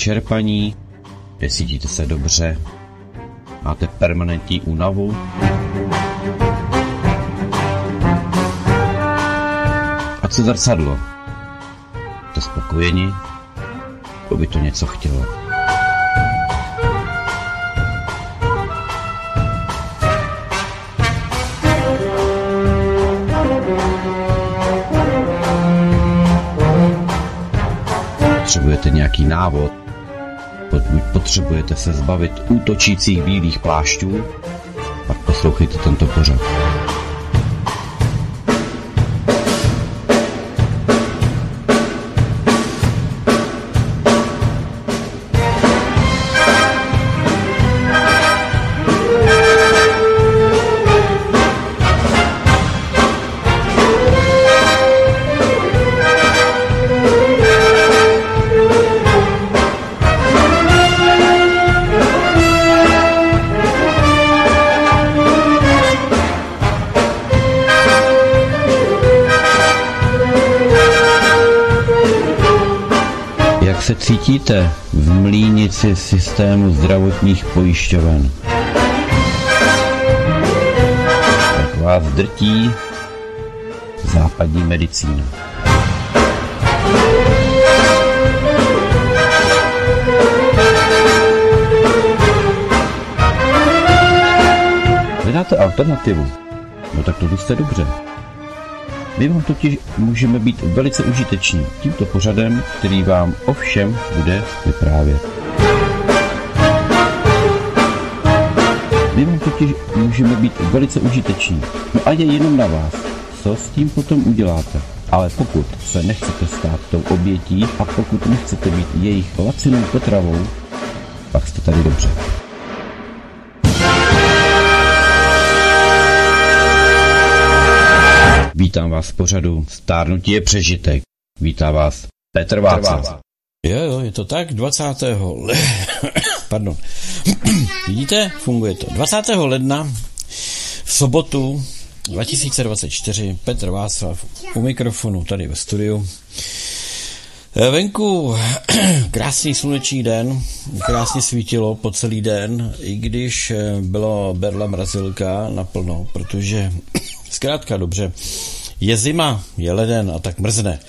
Vyčerpaní? Necítíte se dobře? Máte permanentní únavu? A co zrcadlo? Jste spokojeni? To by to něco chtělo. Potřebujete nějaký návod? Potřebujete se zbavit útočících bílých plášťů, pak poslouchejte tento pořad. Systému zdravotních pojišťoven? Jak vás drtí západní medicína? Hledáte alternativu? No tak to jste dobře. My vám totiž můžeme být velice užiteční tímto pořadem, který vám o všem bude vyprávět. My vám totiž můžeme být velice užiteční. No a je jenom na vás, co s tím potom uděláte. Ale pokud se nechcete stát tou obětí a pokud nechcete být jejich lacinou potravou, pak jste tady dobře. Vítám vás v pořadu Stárnutí je přežitek. Vítá vás Petr Václav. Jo, jo, je to tak, 20. Le... Pardon. Vidíte, funguje to. 20. ledna v sobotu 2024 Petr Václav u mikrofonu tady ve studiu. Venku krásný sluneční den, krásně svítilo po celý den, i když bylo berla mrazilka naplno, protože zkrátka dobře, je zima, je leden a tak mrzne.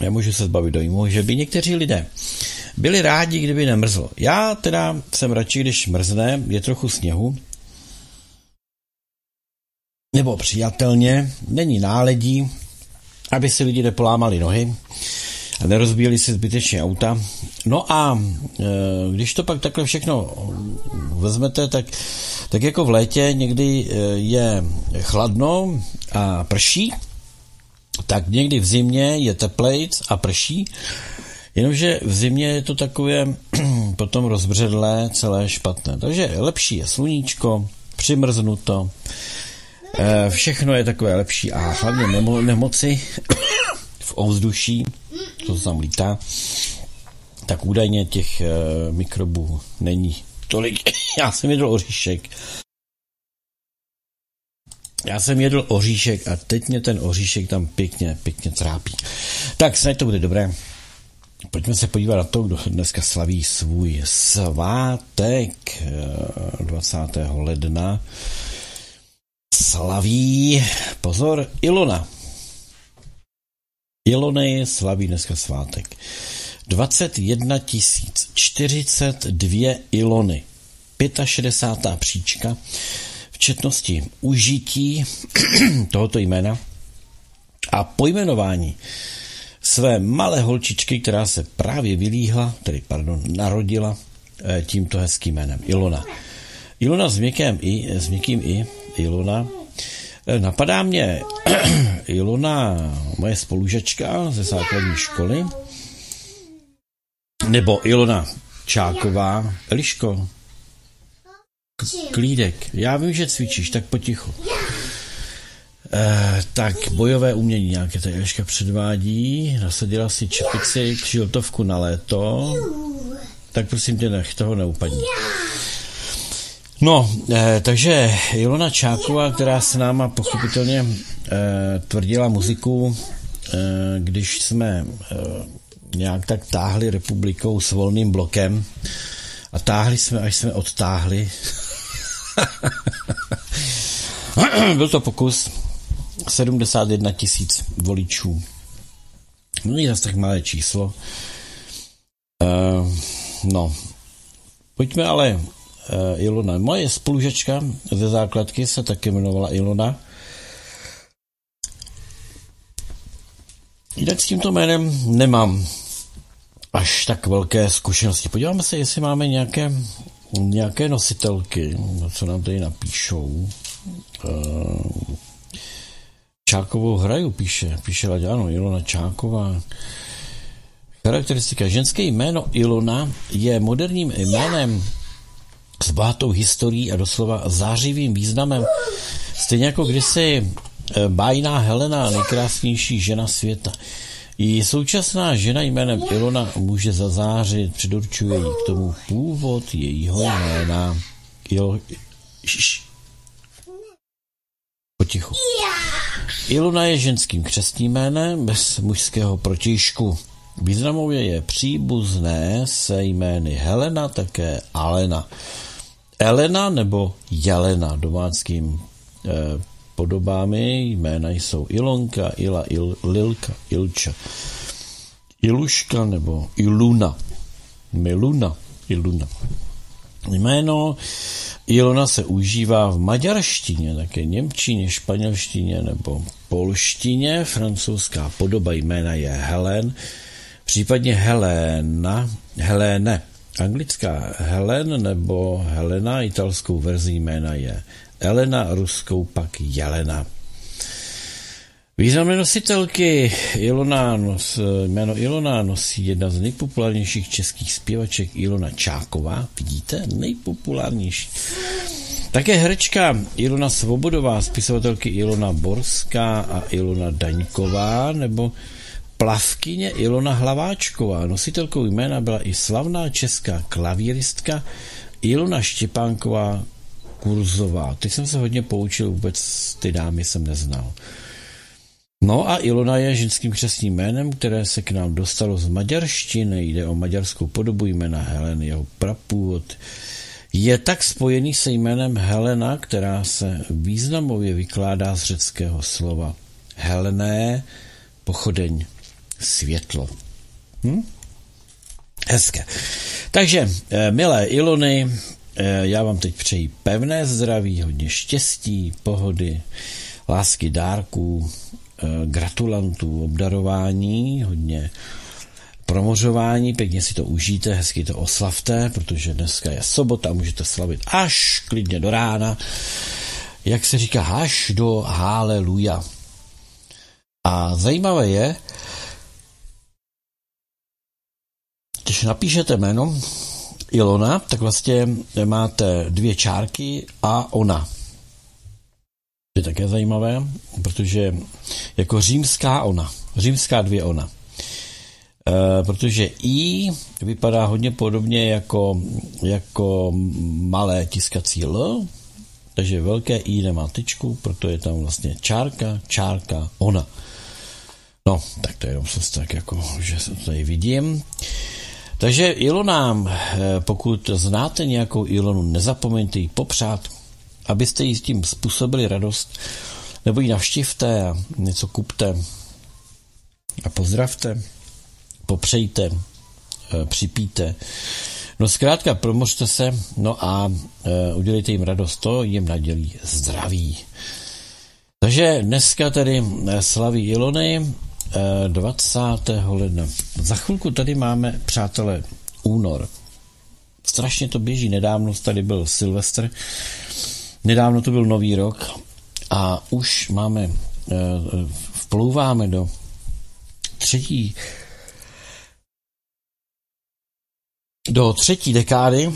Nemůžu se zbavit dojmu, že by někteří lidé byli rádi, kdyby nemrzlo. Já teda jsem radši, když mrzne, je trochu sněhu, nebo přijatelně, není náledí, aby si lidi nepolámali nohy a nerozbíjeli si zbytečně auta. No a e, když to pak takhle všechno vezmete, tak, tak jako v létě někdy e, je chladno a prší, tak někdy v zimě je teplejc a prší, jenomže v zimě je to takové potom rozbředlé, celé špatné. Takže lepší je sluníčko, přimrznuto, e, všechno je takové lepší a hlavně nemo, nemoci v ovzduší, to tam lítá, tak údajně těch e, mikrobů není tolik. Já jsem jedl oříšek. Já jsem jedl oříšek a teď mě ten oříšek tam pěkně, pěkně trápí. Tak snad to bude dobré. Pojďme se podívat na to, kdo dneska slaví svůj svátek 20. ledna. Slaví, pozor, Ilona. Ilony slaví dneska svátek. 21 042 Ilony. 65. příčka v četnosti užití tohoto jména a pojmenování své malé holčičky, která se právě vylíhla, tedy pardon, narodila tímto hezkým jménem Ilona. Ilona s měkkým i, s měkkým i, Ilona. Napadá mě Ilona, moje spolužačka ze základní školy, nebo Ilona Čáková. Eliško, klídek. Já vím, že cvičíš, tak potichu. Eh, tak bojové umění nějaké ta Eliška předvádí. Nasadila si čepici, křiltovku na léto. Tak prosím tě, nech toho neupadni. No, eh, takže Ilona Čáková, která se náma pochopitelně eh, tvrdila muziku, eh, když jsme eh, nějak tak táhli republikou s volným blokem a táhli jsme, až jsme odtáhli. Byl to pokus 71 tisíc voličů. Není zase tak malé číslo. Uh, no, pojďme ale uh, Ilona. Moje spolužečka ze základky se také jmenovala Ilona. Jinak s tímto jménem nemám až tak velké zkušenosti. Podíváme se, jestli máme nějaké, nějaké nositelky, co nám tady napíšou. Uh, Čákovou hraju, píše, píše ano, Ilona Čáková. Charakteristika. Ženské jméno Ilona je moderním jménem s bohatou historií a doslova zářivým významem. Stejně jako kdysi eh, bájná Helena, nejkrásnější žena světa. I současná žena jménem Ilona může zazářit, předurčuje jí k tomu původ jejího jména. Il... Potichu. Ilona je ženským křestním jménem bez mužského protižku. Významově je příbuzné se jmény Helena, také Alena. Elena nebo Jelena domáckým eh, podobámi jména jsou Ilonka, Ila, Il, Lilka, Ilča, Iluška nebo Iluna, Miluna, Iluna. Jméno Ilona se užívá v maďarštině, také němčině, španělštině nebo polštině. Francouzská podoba jména je Helen, případně Helena, Helene. Anglická Helen nebo Helena, italskou verzi jména je Elena, ruskou pak Jelena. Významné nositelky Ilona, nos, jméno Ilona nosí jedna z nejpopulárnějších českých zpěvaček Ilona Čáková. Vidíte? Nejpopulárnější. Také herečka Ilona Svobodová, spisovatelky Ilona Borská a Ilona Daňková, nebo plavkyně Ilona Hlaváčková. Nositelkou jména byla i slavná česká klavíristka Ilona Štěpánková Kurzová. Ty jsem se hodně poučil, vůbec ty dámy jsem neznal. No a Ilona je ženským křesním jménem, které se k nám dostalo z maďarštiny. Jde o maďarskou podobu jména Helen, jeho prapůvod. Je tak spojený se jménem Helena, která se významově vykládá z řeckého slova Helené, pochodeň, světlo. Hm? Hezké. Takže, eh, milé Ilony, eh, já vám teď přeji pevné zdraví, hodně štěstí, pohody, lásky, dárků, gratulantů, obdarování, hodně promořování, pěkně si to užijte, hezky to oslavte, protože dneska je sobota, můžete slavit až klidně do rána, jak se říká, až do haleluja. A zajímavé je, když napíšete jméno Ilona, tak vlastně máte dvě čárky a ona je také zajímavé, protože jako římská ona, římská dvě ona. E, protože I vypadá hodně podobně jako, jako malé tiskací L, takže velké I nemá tyčku, proto je tam vlastně čárka, čárka, ona. No, tak to je jenom se tak jako, že se tady vidím. Takže Ilonám, e, pokud znáte nějakou Ilonu, nezapomeňte ji popřát, abyste jí s tím způsobili radost, nebo ji navštivte a něco kupte a pozdravte, popřejte, eh, připíte. No zkrátka, promořte se, no a e, udělejte jim radost, to jim nadělí zdraví. Takže dneska tedy eh, slaví Ilony 20. ledna. Za chvilku tady máme, přátelé, únor. Strašně to běží. Nedávno tady byl Silvestr Nedávno to byl nový rok a už máme, eh, vplouváme do třetí do třetí dekády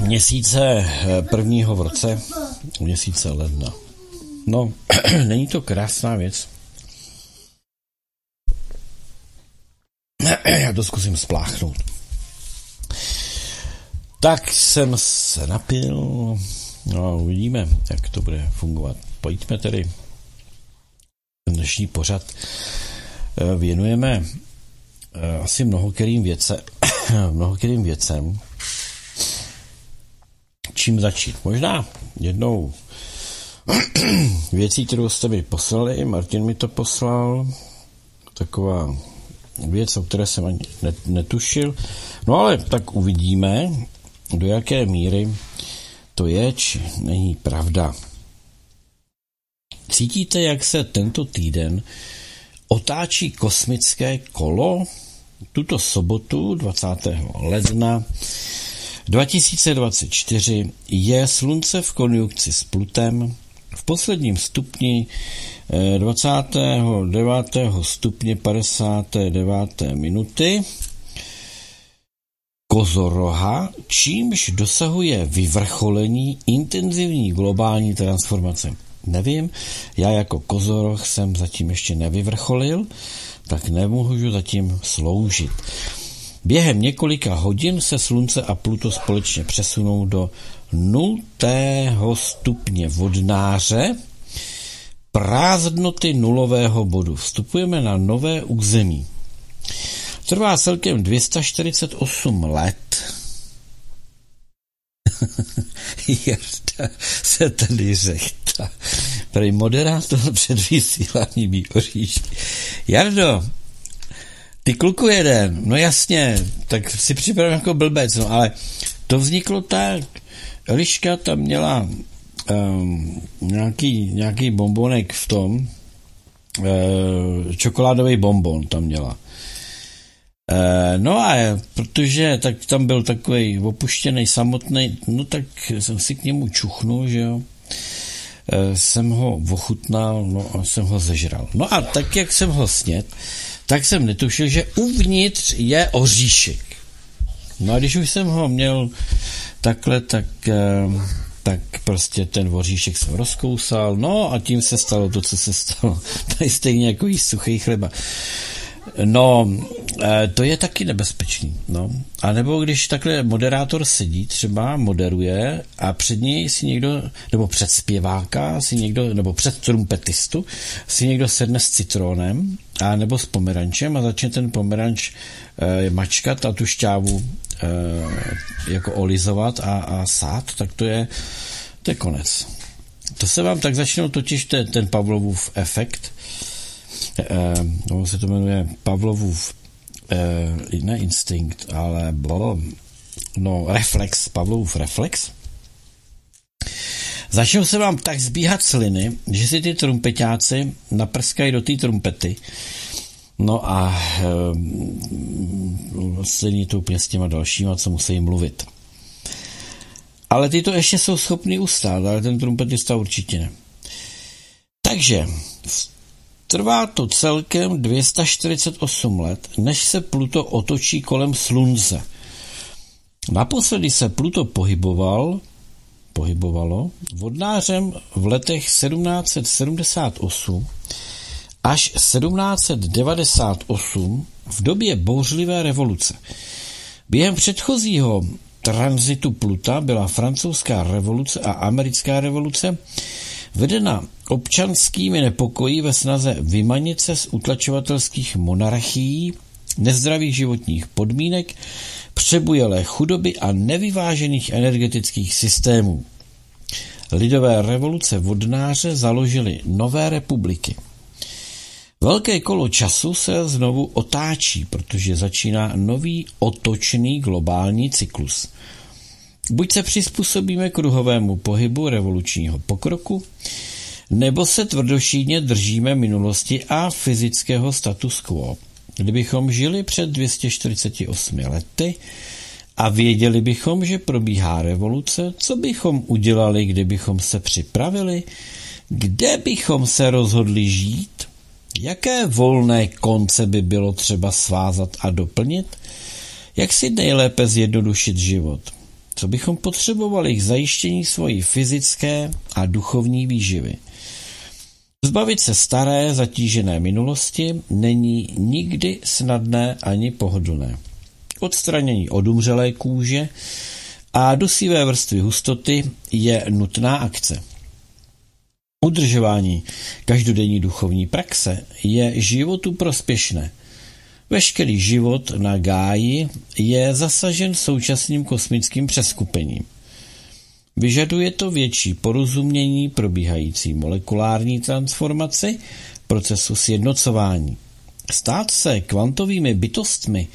měsíce eh, prvního v roce, měsíce ledna. No, není to krásná věc. Já to zkusím spláchnout. Tak jsem se napil, No uvidíme, jak to bude fungovat. Pojďme tedy dnešní pořad eh, věnujeme eh, asi mnohokterým věce, mnohokterým věcem, čím začít. Možná jednou věcí, kterou jste mi poslali, Martin mi to poslal, taková věc, o které jsem ani netušil. No ale tak uvidíme, do jaké míry to je, či není pravda. Cítíte, jak se tento týden otáčí kosmické kolo? Tuto sobotu 20. ledna 2024 je Slunce v konjunkci s Plutem v posledním stupni 29. Eh, stupně 59. minuty Kozoroha, čímž dosahuje vyvrcholení intenzivní globální transformace. Nevím, já jako kozoroh jsem zatím ještě nevyvrcholil, tak nemůžu zatím sloužit. Během několika hodin se Slunce a Pluto společně přesunou do nultého stupně vodnáře, prázdnoty nulového bodu. Vstupujeme na nové území. Trvá celkem 248 let. Jarda se tady řekta. Prý moderátor před vysílání mý oříšky. Jardo, ty kluku jeden, no jasně, tak si připravím jako blbec, no ale to vzniklo tak, Eliška tam měla um, nějaký, nějaký bombonek v tom, uh, čokoládový bonbon tam měla. Uh, no a protože tak tam byl takový opuštěný, samotný, no tak jsem si k němu čuchnul, že jo. Uh, jsem ho ochutnal, no a jsem ho zežral. No a tak, jak jsem ho snět, tak jsem netušil, že uvnitř je oříšek. No a když už jsem ho měl takhle, tak, eh, tak prostě ten voříšek jsem rozkousal, no a tím se stalo to, co se stalo. Tady stejně jako jíst suchý chleba. No, eh, to je taky nebezpečný. No. A nebo když takhle moderátor sedí, třeba moderuje a před něj si někdo, nebo před zpěváka si někdo, nebo před trumpetistu si někdo sedne s citronem a nebo s pomerančem a začne ten pomeranč e, mačkat a tu šťávu e, jako olizovat a, a sát, tak to je, to je konec. To se vám tak začnou totiž ten, ten Pavlovův efekt, e, se to jmenuje Pavlovův e, ne instinkt, ale blo, no reflex, Pavlovův reflex, Začnou se vám tak zbíhat sliny, že si ty trumpetáci naprskají do té trumpety. No a e, vlastně to úplně s těma dalšíma, co musí mluvit. Ale ty to ještě jsou schopni ustát, ale ten trumpetista určitě ne. Takže trvá to celkem 248 let, než se Pluto otočí kolem Slunce. Naposledy se Pluto pohyboval pohybovalo vodnářem v letech 1778 až 1798 v době bouřlivé revoluce. Během předchozího tranzitu Pluta byla francouzská revoluce a americká revoluce vedena občanskými nepokoji ve snaze vymanit se z utlačovatelských monarchií, nezdravých životních podmínek, přebujelé chudoby a nevyvážených energetických systémů. Lidové revoluce vodnáře založily nové republiky. Velké kolo času se znovu otáčí, protože začíná nový otočný globální cyklus. Buď se přizpůsobíme kruhovému pohybu revolučního pokroku, nebo se tvrdošídně držíme minulosti a fyzického status quo. Kdybychom žili před 248 lety a věděli bychom, že probíhá revoluce, co bychom udělali, kdybychom se připravili? Kde bychom se rozhodli žít? Jaké volné konce by bylo třeba svázat a doplnit? Jak si nejlépe zjednodušit život? Co bychom potřebovali k zajištění svojí fyzické a duchovní výživy? Zbavit se staré, zatížené minulosti není nikdy snadné ani pohodlné. Odstranění odumřelé kůže a dusívé vrstvy hustoty je nutná akce. Udržování každodenní duchovní praxe je životu prospěšné. Veškerý život na Gáji je zasažen současným kosmickým přeskupením. Vyžaduje to větší porozumění probíhající molekulární transformaci, procesu sjednocování. Stát se kvantovými bytostmi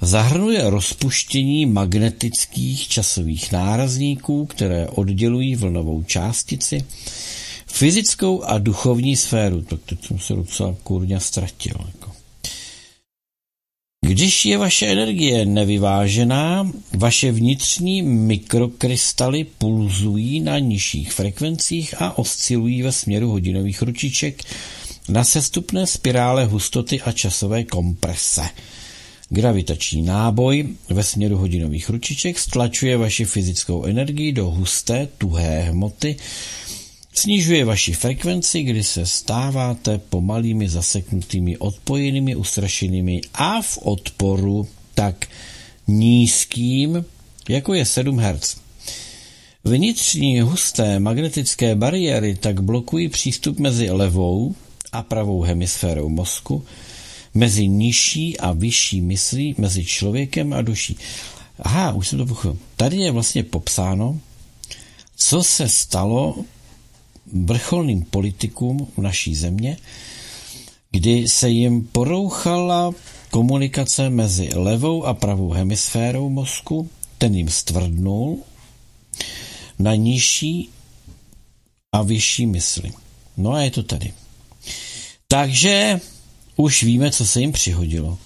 zahrnuje rozpuštění magnetických časových nárazníků, které oddělují vlnovou částici, fyzickou a duchovní sféru. Tak teď jsem se docela kurňa ztratil. Když je vaše energie nevyvážená, vaše vnitřní mikrokrystaly pulzují na nižších frekvencích a oscilují ve směru hodinových ručiček na sestupné spirále hustoty a časové komprese. Gravitační náboj ve směru hodinových ručiček stlačuje vaši fyzickou energii do husté, tuhé hmoty, snižuje vaši frekvenci, kdy se stáváte pomalými zaseknutými odpojenými, ustrašenými a v odporu tak nízkým, jako je 7 Hz. Vnitřní husté magnetické bariéry tak blokují přístup mezi levou a pravou hemisférou mozku, mezi nižší a vyšší myslí, mezi člověkem a duší. Aha, už jsem to pochopil. Tady je vlastně popsáno, co se stalo vrcholným politikům v naší země, kdy se jim porouchala komunikace mezi levou a pravou hemisférou mozku, ten jim stvrdnul na nižší a vyšší mysli. No a je to tady. Takže už víme, co se jim přihodilo.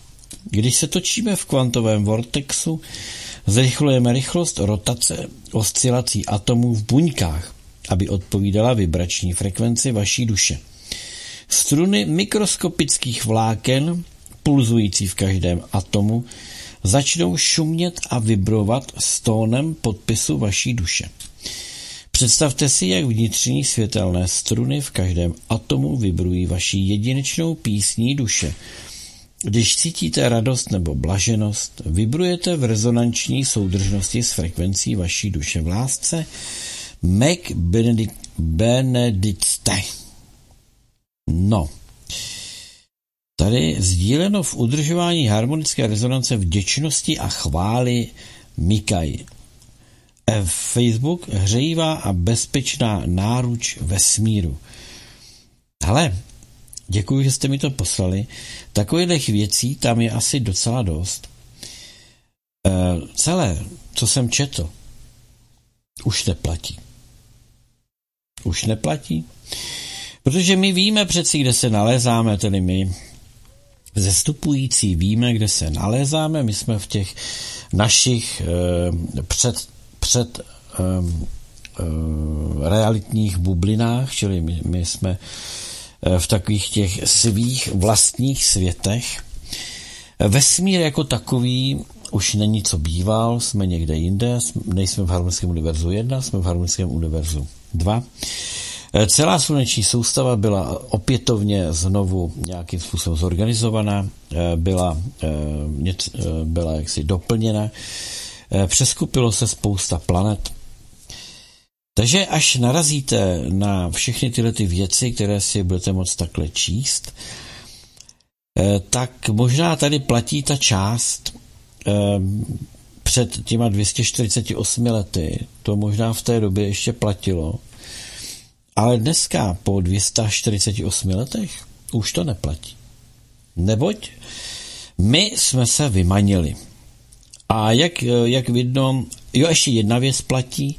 Když se točíme v kvantovém vortexu, zrychlujeme rychlost rotace oscilací atomů v buňkách, aby odpovídala vibrační frekvenci vaší duše. Struny mikroskopických vláken, pulzující v každém atomu, začnou šumět a vibrovat s tónem podpisu vaší duše. Představte si, jak vnitřní světelné struny v každém atomu vibrují vaší jedinečnou písní duše. Když cítíte radost nebo blaženost, vibrujete v rezonanční soudržnosti s frekvencí vaší duše v lásce. Mac Benedicte. No. Tady sdíleno v udržování harmonické rezonance vděčnosti a chvály Mikaj. Facebook hřejivá a bezpečná náruč vesmíru. Ale děkuji, že jste mi to poslali. Takových věcí tam je asi docela dost. E, celé, co jsem četl, už neplatí. Už neplatí. Protože my víme přeci, kde se nalézáme, tedy my zestupující víme, kde se nalézáme. My jsme v těch našich e, před před um, um, realitních bublinách, čili my, my jsme eh, v takových těch svých vlastních světech. Vesmír jako takový už není co býval, jsme někde jinde, nejsme v harmonickém univerzu 1, jsme v harmonickém univerzu 2. Eh, celá sluneční soustava byla opětovně znovu nějakým způsobem zorganizovaná, byla, byla jaksi doplněna přeskupilo se spousta planet. Takže až narazíte na všechny tyhle ty věci, které si budete moct takhle číst, tak možná tady platí ta část před těma 248 lety, to možná v té době ještě platilo, ale dneska po 248 letech už to neplatí. Neboť my jsme se vymanili. A jak, jak vidno, jo, ještě jedna věc platí,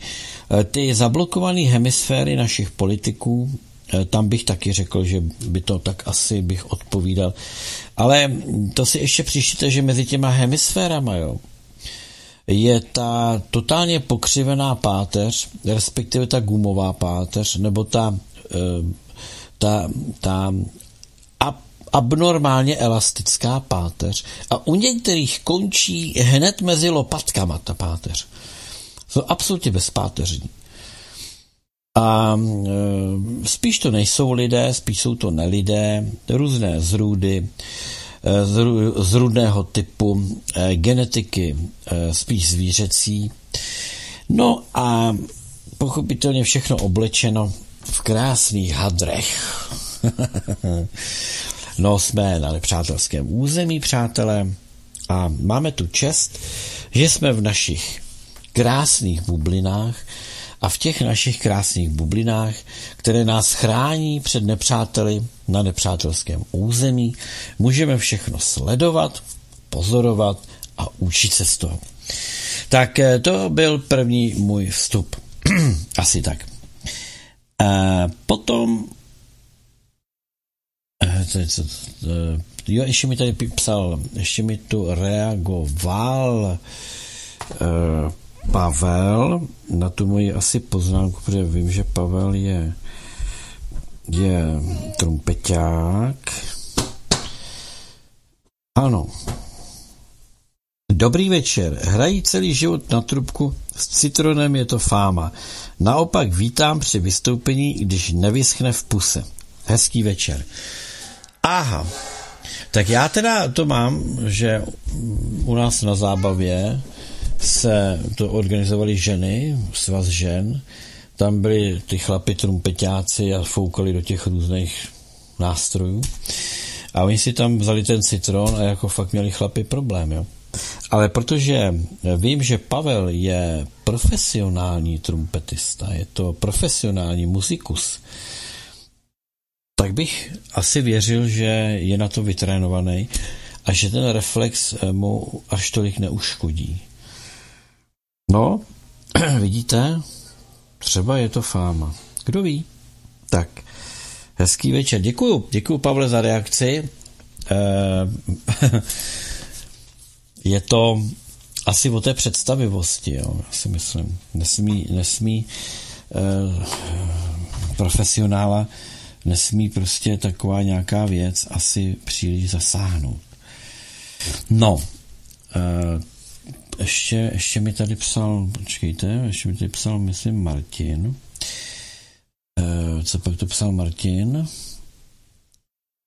e, ty zablokované hemisféry našich politiků, e, tam bych taky řekl, že by to tak asi bych odpovídal. Ale to si ještě přištěte, že mezi těma hemisférama, jo, je ta totálně pokřivená páteř, respektive ta gumová páteř, nebo ta, e, ta, ta abnormálně elastická páteř a u některých končí hned mezi lopatkama ta páteř. Jsou absolutně bezpáteřní. A e, spíš to nejsou lidé, spíš jsou to nelidé, různé zrůdy, zrů, zrůdného typu, e, genetiky e, spíš zvířecí. No a pochopitelně všechno oblečeno v krásných hadrech. No, jsme na nepřátelském území, přátelé, a máme tu čest, že jsme v našich krásných bublinách a v těch našich krásných bublinách, které nás chrání před nepřáteli na nepřátelském území, můžeme všechno sledovat, pozorovat a učit se z toho. Tak eh, to byl první můj vstup. Asi tak. A eh, potom eh, jo, ještě mi tady psal, ještě mi tu reagoval Pavel na tu moji asi poznámku, protože vím, že Pavel je je trumpeťák. Ano. Dobrý večer. Hrají celý život na trubku, s citronem je to fáma. Naopak vítám při vystoupení, když nevyschne v puse. Hezký večer. Aha. Tak já teda to mám, že u nás na zábavě se to organizovali ženy, svaz žen, tam byli ty chlapi trumpetáci a foukali do těch různých nástrojů. A oni si tam vzali ten citron a jako fakt měli chlapi problém, jo. Ale protože vím, že Pavel je profesionální trumpetista, je to profesionální muzikus, tak bych asi věřil, že je na to vytrénovaný a že ten reflex mu až tolik neuškodí. No, vidíte, třeba je to fáma. Kdo ví? Tak, hezký večer. Děkuju, děkuju Pavle za reakci. Eh, je to asi o té představivosti, jo, si myslím. Nesmí, nesmí eh, profesionála, nesmí prostě taková nějaká věc asi příliš zasáhnout. No, eh, ještě, ještě mi tady psal, počkejte, ještě mi tady psal, myslím, Martin. E, co pak to psal Martin?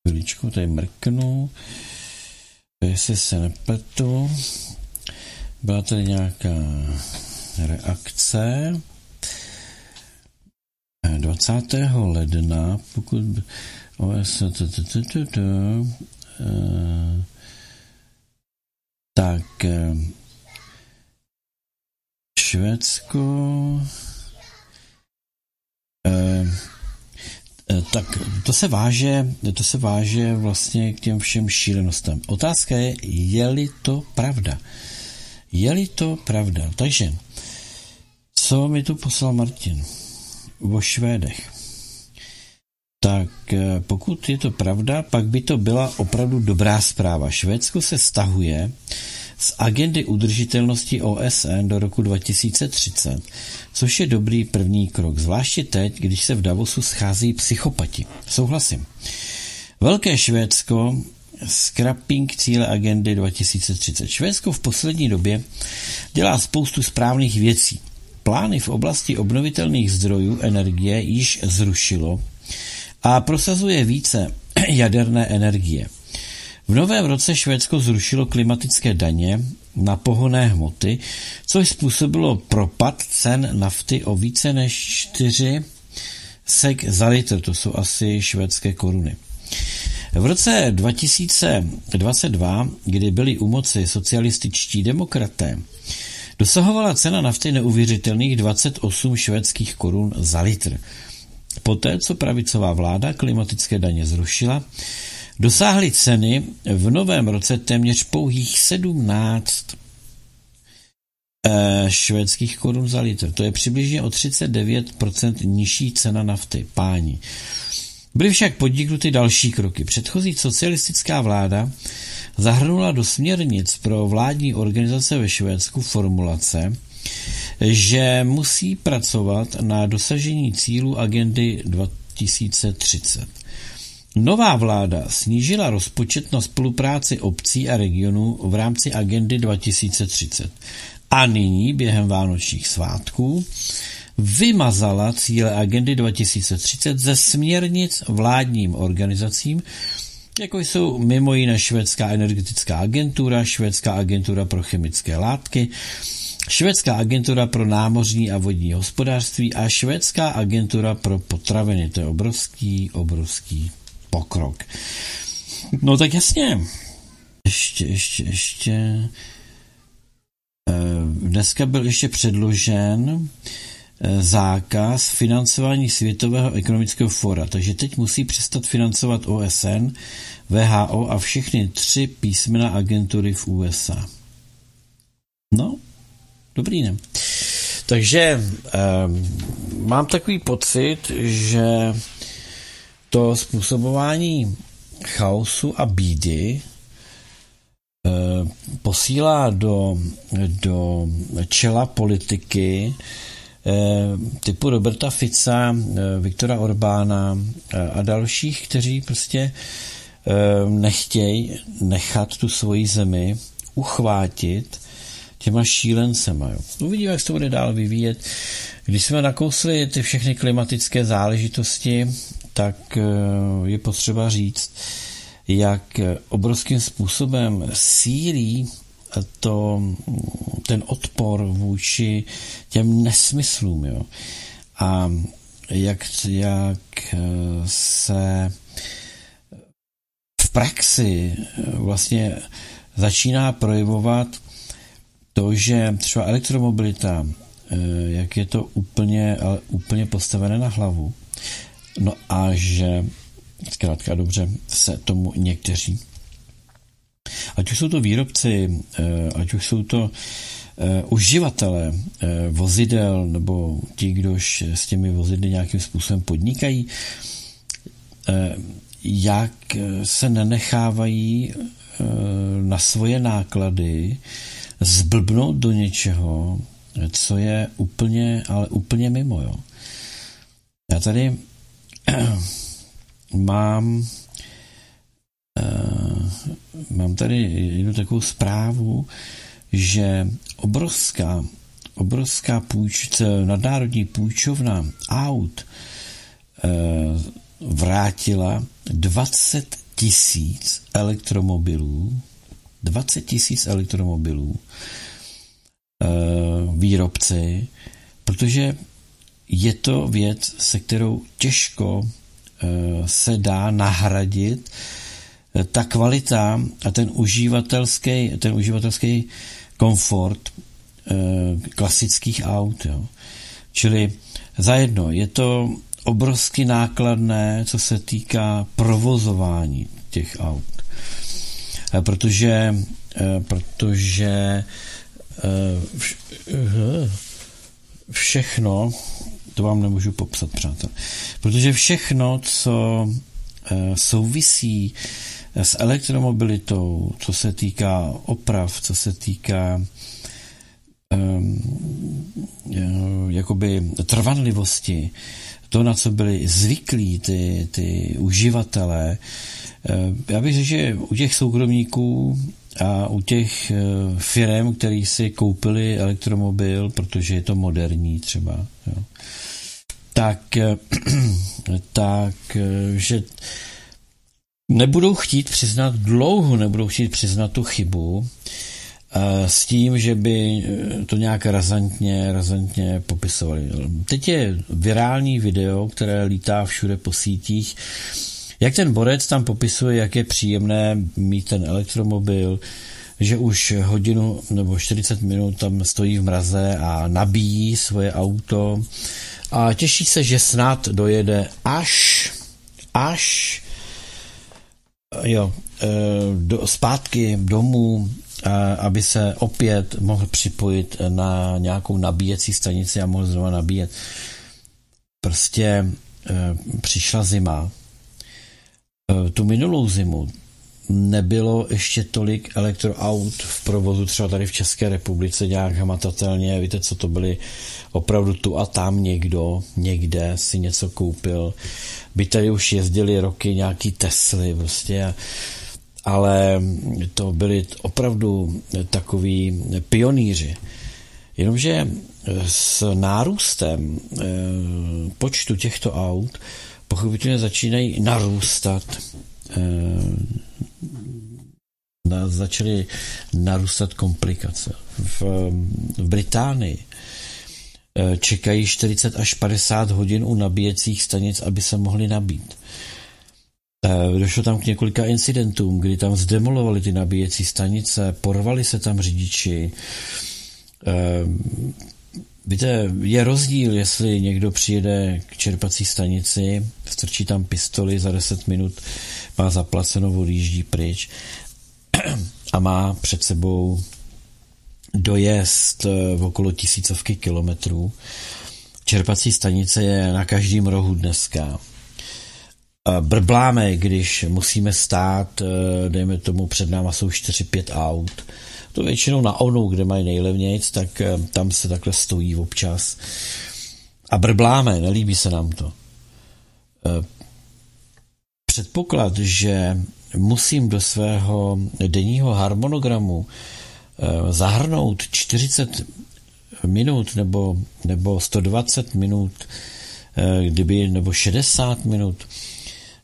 Chvíličku, tady mrknu. Jestli se nepletu. Byla tady nějaká reakce. 20. ledna, pokud OS, tak Švédsko. Eh, eh, tak to se váže, to se váže vlastně k těm všem šílenostem. Otázka je, je-li to pravda? Je-li to pravda? Takže, co mi tu poslal Martin? O Švédech. Tak eh, pokud je to pravda, pak by to byla opravdu dobrá zpráva. Švédsko se stahuje z agendy udržitelnosti OSN do roku 2030, což je dobrý první krok, zvláště teď, když se v Davosu schází psychopati. Souhlasím. Velké Švédsko scrapping cíle agendy 2030. Švédsko v poslední době dělá spoustu správných věcí. Plány v oblasti obnovitelných zdrojů energie již zrušilo a prosazuje více jaderné energie. V novém roce Švédsko zrušilo klimatické daně na pohonné hmoty, což způsobilo propad cen nafty o více než 4 sek za litr, to jsou asi švédské koruny. V roce 2022, kdy byli u moci socialističtí demokraté, dosahovala cena nafty neuvěřitelných 28 švédských korun za litr. Poté, co pravicová vláda klimatické daně zrušila, dosáhly ceny v novém roce téměř pouhých 17 eh, švédských korun za litr. To je přibližně o 39% nižší cena nafty, páni. Byly však podniknuty další kroky. Předchozí socialistická vláda zahrnula do směrnic pro vládní organizace ve Švédsku formulace, že musí pracovat na dosažení cílu agendy 2030. Nová vláda snížila rozpočet na spolupráci obcí a regionů v rámci agendy 2030 a nyní během vánočních svátků vymazala cíle agendy 2030 ze směrnic vládním organizacím, jako jsou mimo jiné Švédská energetická agentura, Švédská agentura pro chemické látky, Švédská agentura pro námořní a vodní hospodářství a Švédská agentura pro potraviny. To je obrovský, obrovský pokrok. No tak jasně. Ještě, ještě, ještě. Eh, dneska byl ještě předložen eh, zákaz financování Světového ekonomického fora, takže teď musí přestat financovat OSN, VHO a všechny tři písmena agentury v USA. No, dobrý ne. Takže eh, mám takový pocit, že to způsobování chaosu a bídy eh, posílá do, do čela politiky eh, typu Roberta Fica, eh, Viktora Orbána a dalších, kteří prostě nechtějí nechat tu svoji zemi uchvátit těma šílencema. Uvidíme, jak se to bude dál vyvíjet. Když jsme nakousli ty všechny klimatické záležitosti, tak eh, je potřeba říct, jak obrovským způsobem sílí to, ten odpor vůči těm nesmyslům. Jo. A jak, jak eh, se v praxi eh, vlastně začíná projevovat to, že třeba elektromobilita, jak je to úplně, ale úplně postavené na hlavu, No a že zkrátka dobře se tomu někteří, ať už jsou to výrobci, eh, ať už jsou to eh, uživatelé eh, vozidel nebo ti, kdož s těmi vozidly nějakým způsobem podnikají, jak se nenechávají na svoje náklady zblbnout do něčeho, co je úplně, ale úplně mimo. Jo. Já tady mám uh, mám tady jednu takovou zprávu, že obrovská obrovská půjčce, nadnárodní půjčovna aut uh, vrátila 20 tisíc elektromobilů 20 tisíc elektromobilů výrobci, protože je to věc, se kterou těžko eh, se dá nahradit eh, ta kvalita a ten uživatelský, ten uživatelský komfort eh, klasických aut. Jo. Čili zajedno je to obrovsky nákladné, co se týká provozování těch aut. Protože, protože všechno to vám nemůžu popsat, přátel. Protože všechno, co eh, souvisí eh, s elektromobilitou, co se týká oprav, co se týká um, jakoby trvanlivosti, to, na co byli zvyklí ty, ty uživatelé, já bych řekl, že u těch soukromníků a u těch firm, který si koupili elektromobil, protože je to moderní třeba, jo, tak, eh, tak eh, že nebudou chtít přiznat dlouho, nebudou chtít přiznat tu chybu eh, s tím, že by to nějak razantně, razantně popisovali. Teď je virální video, které lítá všude po sítích, jak ten borec tam popisuje, jak je příjemné mít ten elektromobil, že už hodinu nebo 40 minut tam stojí v mraze a nabíjí svoje auto, a těší se, že snad dojede až, až jo, e, do, zpátky domů, aby se opět mohl připojit na nějakou nabíjecí stanici a mohl znovu nabíjet. Prostě e, přišla zima. Tu minulou zimu nebylo ještě tolik elektroaut v provozu třeba tady v České republice nějak hmatatelně. Víte, co to byly opravdu tu a tam někdo, někde si něco koupil. By tady už jezdili roky nějaký Tesly prostě, ale to byli opravdu takový pionýři. Jenomže s nárůstem eh, počtu těchto aut pochopitelně začínají narůstat eh, začaly narůstat komplikace. V, v Británii eh, čekají 40 až 50 hodin u nabíjecích stanic, aby se mohli nabít. Došlo tam k několika incidentům, kdy tam zdemolovali ty nabíjecí stanice, porvali se tam řidiči. Víte, je rozdíl, jestli někdo přijede k čerpací stanici, strčí tam pistoli za 10 minut, má zaplaceno, odjíždí pryč a má před sebou dojezd v okolo tisícovky kilometrů. Čerpací stanice je na každém rohu dneska brbláme, když musíme stát, eh, dejme tomu, před náma jsou 4-5 aut. To většinou na onu, kde mají nejlevnějc, tak eh, tam se takhle stojí občas. A brbláme, nelíbí se nám to. Eh, předpoklad, že musím do svého denního harmonogramu zahrnout 40 minut nebo, nebo 120 minut, kdyby, nebo 60 minut,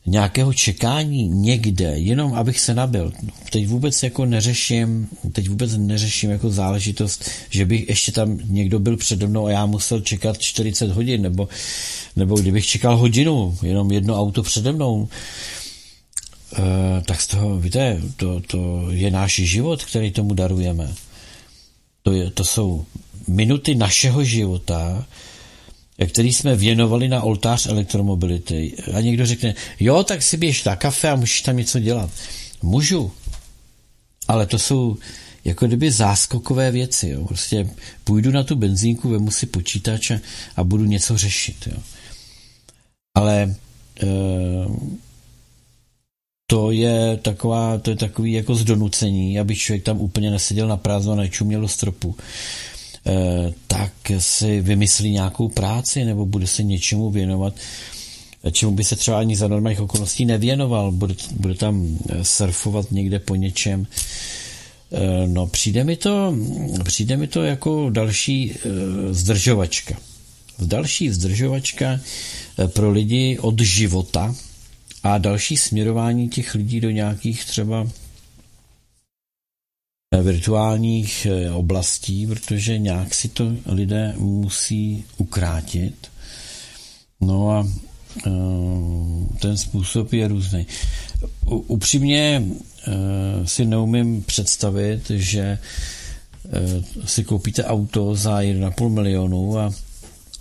nějakého čekání někde, jenom abych se nabil. Teď vůbec jako neřeším, teď vůbec neřeším jako záležitost, že bych ještě tam někdo byl přede mnou a já musel čekat 40 hodin, nebo, nebo kdybych čekal hodinu, jenom jedno auto přede mnou, eh, tak z toho, víte, to, to je náš život, který tomu darujeme. To, je, to jsou minuty našeho života, který jsme věnovali na oltář elektromobility. A někdo řekne, jo, tak si běž na kafe a můžeš tam něco dělat. Můžu, ale to jsou jako kdyby záskokové věci. Jo. Prostě půjdu na tu benzínku, vemu si počítač a, a budu něco řešit. Jo. Ale e, to je taková, to je takový jako zdonucení, aby člověk tam úplně neseděl na prázdno a nečuměl stropu. Tak si vymyslí nějakou práci nebo bude se něčemu věnovat, čemu by se třeba ani za normálních okolností nevěnoval, bude, bude tam eh, surfovat někde po něčem. Eh, no, přijde mi to, přijde mi to jako další zdržovačka. Další zdržovačka pro lidi od života a další směrování těch lidí do nějakých třeba virtuálních eh, oblastí, protože nějak si to lidé musí ukrátit. No a eh, ten způsob je různý. Upřímně eh, si neumím představit, že si koupíte auto za 1,5 milionu a,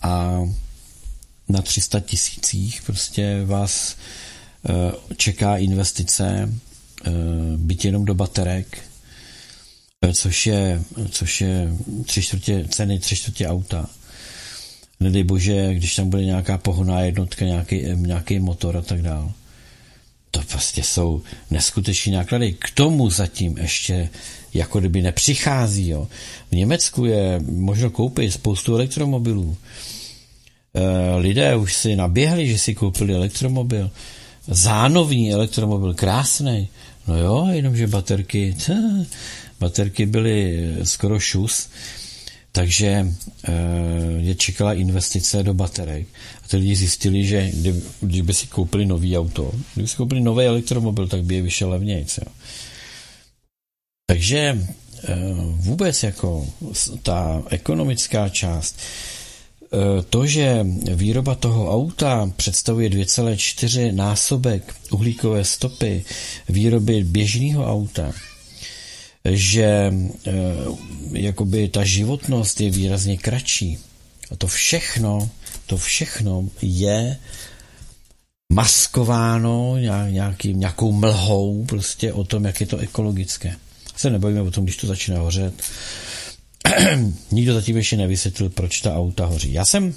a na 300 tisících prostě vás čeká investice, byť jenom do baterek, což je, což je tři čtvrtě, ceny tři čtvrtě auta. Nedej bože, když tam bude nějaká pohoná jednotka, nějaký, nějaký motor a tak dále. To prostě jsou neskuteční náklady. K tomu zatím ještě jako kdyby nepřichází. Jo. V Německu je možno koupit spoustu elektromobilů. E, lidé už si naběhli, že si koupili elektromobil. Zánovní elektromobil, krásný. No jo, jenomže baterky, tch, baterky byly skoro šus, takže eh, je čekala investice do baterek. A ty lidi zjistili, že když by si koupili nový auto, kdyby si koupili nový elektromobil, tak by je vyšel levnějc. Takže eh, vůbec jako ta ekonomická část, eh, to, že výroba toho auta představuje 2,4 násobek uhlíkové stopy výroby běžného auta, že e, jakoby ta životnost je výrazně kratší. A to všechno, to všechno je maskováno nějaký, nějakou mlhou prostě o tom, jak je to ekologické. Se nebojíme o tom, když to začíná hořet. Nikdo zatím ještě nevysvětlil, proč ta auta hoří. Já jsem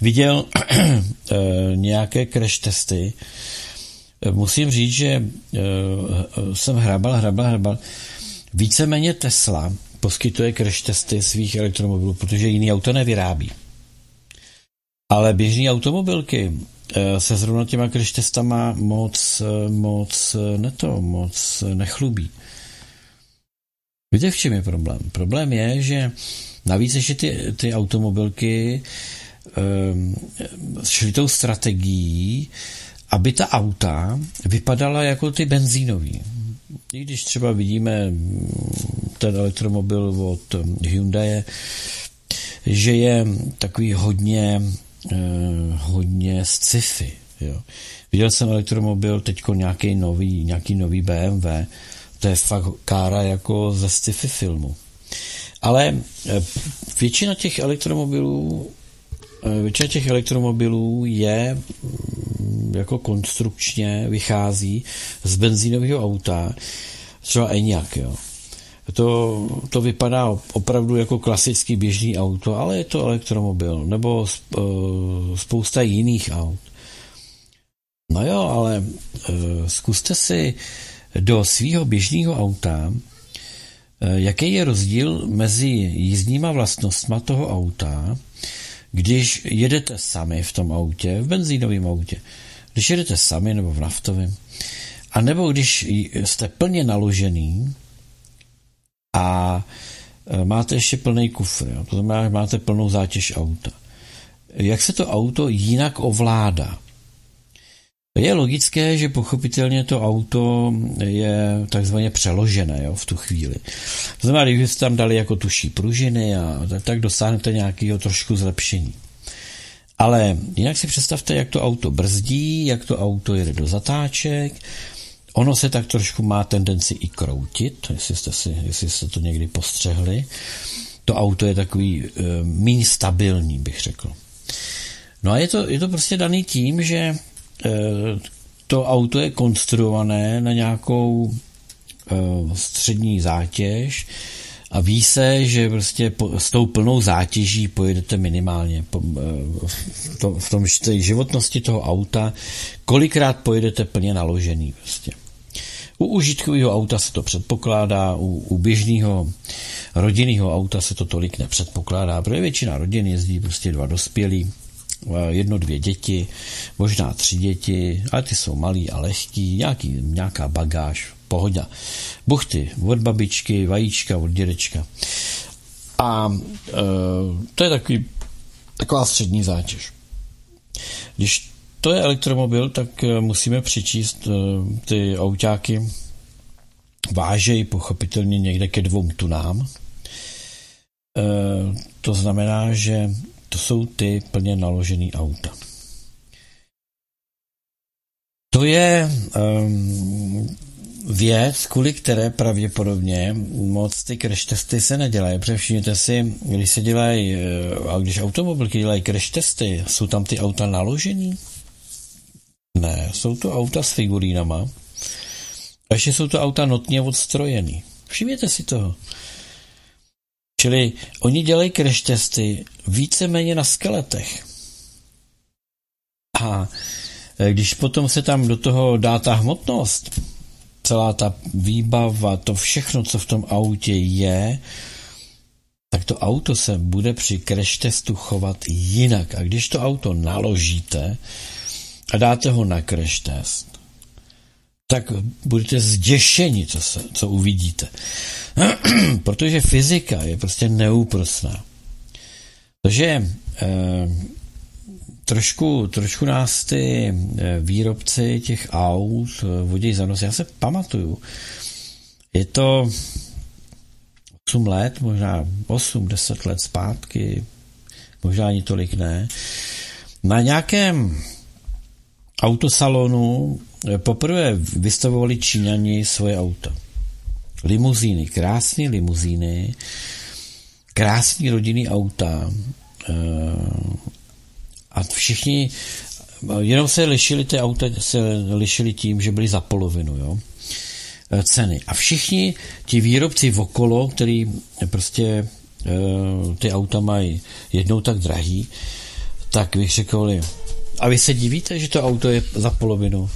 viděl e, nějaké crash testy, musím říct, že eh, jsem hrabal, hrabal, hrabal. Víceméně Tesla poskytuje crash testy svých elektromobilů, protože jiný auto nevyrábí. Ale běžní automobilky eh, se zrovna těma crash testama moc, eh, moc neto, moc nechlubí. Víte, v čem je problém? Problém je, že navíc ještě ty, ty automobilky um, šly tou strategií, aby ta auta vypadala jako ty benzínový. I když třeba vidíme ten elektromobil od Hyundai, že je takový hodně, eh, hodně sci-fi. Jo. Viděl jsem elektromobil, teďko nějaký nový, nějaký nový BMW, to je fakt kára jako ze sci-fi filmu. Ale eh, většina těch elektromobilů eh, Většina těch elektromobilů je mm, jako konstrukčně vychází z benzínového auta, třeba Enyaq, jo. To, to vypadá opravdu jako klasický běžný auto, ale je to elektromobil, nebo eh, spousta jiných aut. No jo, ale zkuste si do svého běžného auta Eh, jaký je rozdíl mezi jízdníma vlastnostma toho auta, když jedete sami v tom autě, v benzínovém autě, když jedete sami nebo v naftovém, a nebo když jste plně naložený a eh, máte ještě plný kufr, jo? to znamená, že máte plnou zátěž auta. Jak se to auto jinak ovládá? Je logické, že pochopitelně to auto je takzvaně přeložené jo, v tu chvíli. To znamená, když jste tam dali jako tuší pružiny a tak dosáhnete nějakého trošku zlepšení. Ale jinak si představte, jak to auto brzdí, jak to auto jede do zatáček, ono se tak trošku má tendenci i kroutit, jestli jste, si, jestli jste to někdy postřehli. To auto je takový e, méně stabilní, bych řekl. No a je to, je to prostě daný tím, že to auto je konstruované na nějakou eh, střední zátěž a ví se, že prostě s tou plnou zátěží pojedete minimálně eh, v tom, v tom životnosti toho auta, kolikrát pojedete plně naložený prostě. U užitkového auta se to předpokládá, u, u běžného rodinného auta se to tolik nepředpokládá, protože většina rodin jezdí prostě dva dospělí, Eh, jedno, dvě děti, možná tři děti, ale ty jsou malí a lehký, nějaký, nějaká bagáž, pohoda. Buchty od babičky, vajíčka od dědečka. A e, to je takový, taková střední zátěž. Když to je elektromobil, tak eh, musíme přičíst e, ty autáky vážejí pochopitelně někde ke dvou tunám. E, to znamená, že to jsou ty plně naložený auta. To je um, věc, kvůli které pravděpodobně moc ty crash testy se nedělají. Protože si, když se dělají, eh, a když automobilky dělají crash testy, jsou tam ty auta naložený? Ne, jsou to auta s figurínama. A ještě jsou to auta notně odstrojený. Všimněte si toho. Čili oni dělají testy víceméně na skeletech. A e, když potom se tam do toho dá ta hmotnost, celá ta výbava, to všechno, co v tom autě je, tak to auto se bude při crash testu chovat jinak. A když to auto naložíte a dáte ho na crash test, tak budete zděšeni, co, se, co uvidíte. Protože fyzika je prostě neúprosná. Takže eh, trošku, trošku nás ty eh, výrobci těch aut eh, vodí za nos. Já se pamatuju, je to 8 let, možná 8, 10 let zpátky, možná ani tolik ne, na nějakém autosalonu poprvé vystavovali Číňani svoje auta limuzíny, krásné limuzíny, krásný rodinný auta eh, a všichni jenom se lišili, ty auta se lišili tím, že byly za polovinu, jo, eh, ceny. A všichni ti výrobci okolo, který prostě eh, ty auta mají jednou tak drahý, tak řekl, a vy se divíte, že to auto je za polovinu?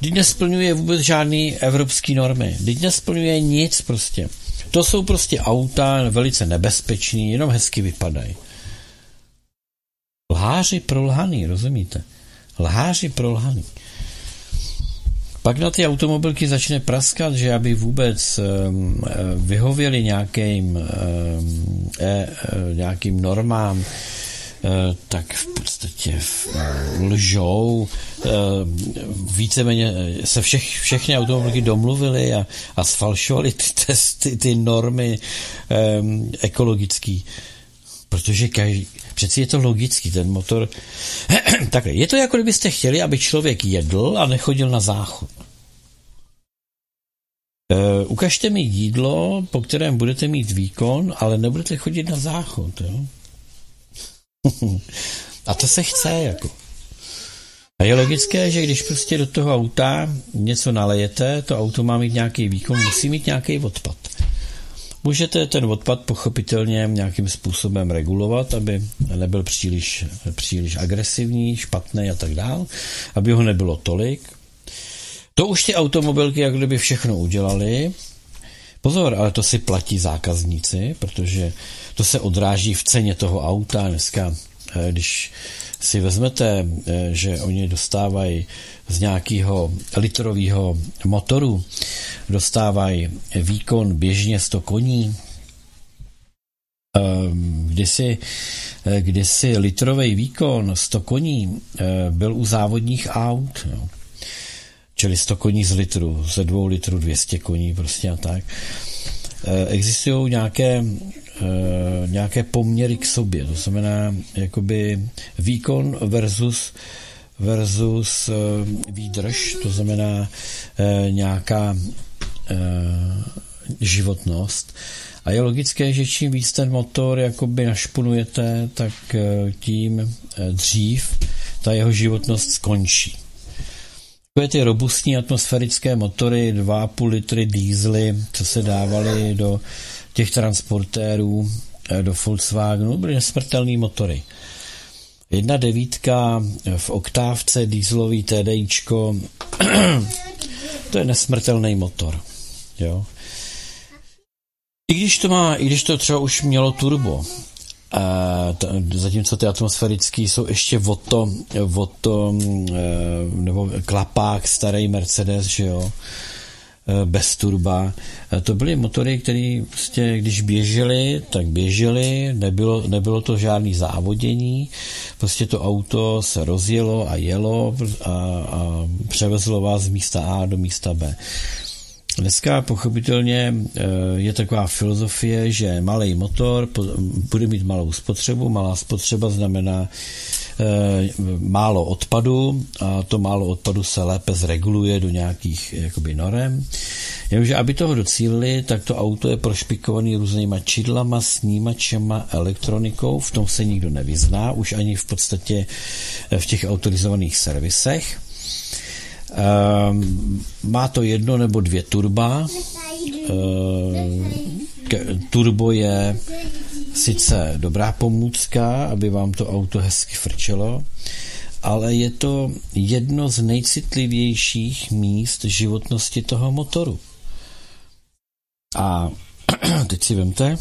Teď nesplňuje vůbec žádný evropský normy. Teď nesplňuje nic prostě. To jsou prostě auta velice nebezpečný, jenom hezky vypadají. Lháři prolhaný, rozumíte? Lháři prolhaný. Pak na ty automobilky začne praskat, že aby vůbec um, vyhověli nějakým, um, e, nějakým normám, tak v podstatě eh, lžou, eh, víceméně se všech, všechny automobilky domluvily a, a sfalšovali ty testy, ty normy um, ekologické. Protože každý, přeci je to logický, ten motor. Takhle, je to jako kdybyste chtěli, aby člověk jedl a nechodil na záchod. Uh, ukažte mi jídlo, po kterém budete mít výkon, ale nebudete chodit na záchod. Jo? A to se chce jako. A je logické, že když prostě do toho auta něco nalejete, to auto má mít nějaký výkon, musí mít nějaký odpad. Můžete ten odpad pochopitelně nějakým způsobem regulovat, aby nebyl příliš, příliš agresivní, špatný a tak dál, aby ho nebylo tolik. To už ty automobilky jak kdyby všechno udělali. Pozor, ale to si platí zákazníci, protože to se odráží v ceně toho auta. Dneska, eh, když si vezmete, eh, že oni dostávají z nějakého litrového motoru, dostávají výkon běžně 100 koní, ehm, kdysi, eh, kdysi litrový výkon 100 koní byl u závodních aut. No čili 100 koní z litru, ze dvou litrů 200 koní prostě a tak. Eh, existují nějaké, eh, nějaké poměry k sobě, to znamená jakoby výkon versus versus eh, výdrž, to znamená nějaká životnost. A je logické, že čím víc ten motor jakoby našpunujete, tak tím dřív ta jeho životnost skončí. Takové ty robustní atmosférické motory, 2,5 litry dízly, co se dávaly do těch transportérů, eh, do Volkswagenu, byly nesmrtelné motory. Jedna devítka v oktávce dýzlový TDIčko, to je nesmrtelný motor. Jo. I když to má, i když to třeba už mělo turbo, t- zatímco ty atmosférické jsou ještě o to, o to e, nebo klapák starý Mercedes, že jo, bez turba. E, to byly motory, které prostě, když běžely, tak běžely, nebylo, nebylo to žádný závodění, prostě to auto se rozjelo a jelo a, a převezlo vás z místa A do místa B. Dneska pochopitelně eh, je taková filozofie, že malý motor bude mít malou spotřebu. Malá spotřeba znamená eh, málo odpadu a to málo odpadu se lépe zreguluje do nějakých jakoby norem. Jenomže aby toho docílili, tak to auto je prošpikovaný různýma čidlama, snímačema, elektronikou, v tom se nikdo nevyzná, už ani v podstatě eh, v těch autorizovaných servisech. Ehm, má to jedno nebo dvě turba. Ehm, turbo je sice dobrá pomůcka, aby vám to auto hezky frčelo, ale je to jedno z nejcitlivějších míst životnosti toho motoru. A teď si vemte,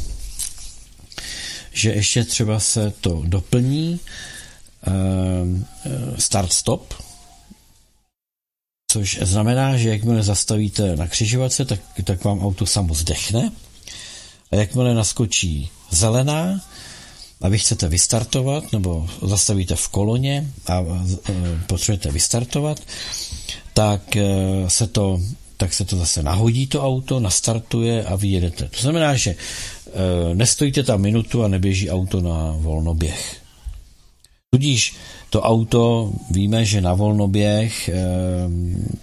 že ještě třeba se to doplní ehm, start-stop, což znamená, že jakmile zastavíte na křižovatce, tak, tak vám auto samo zdechne a jakmile naskočí zelená a vy chcete vystartovat, nebo zastavíte v koloně a potřebujete vystartovat, tak e, se to tak se to zase nahodí to auto, nastartuje a vyjedete. To znamená, že e, nestojíte tam minutu a neběží auto na volnoběh. Tudíž to auto, víme, že na volnoběh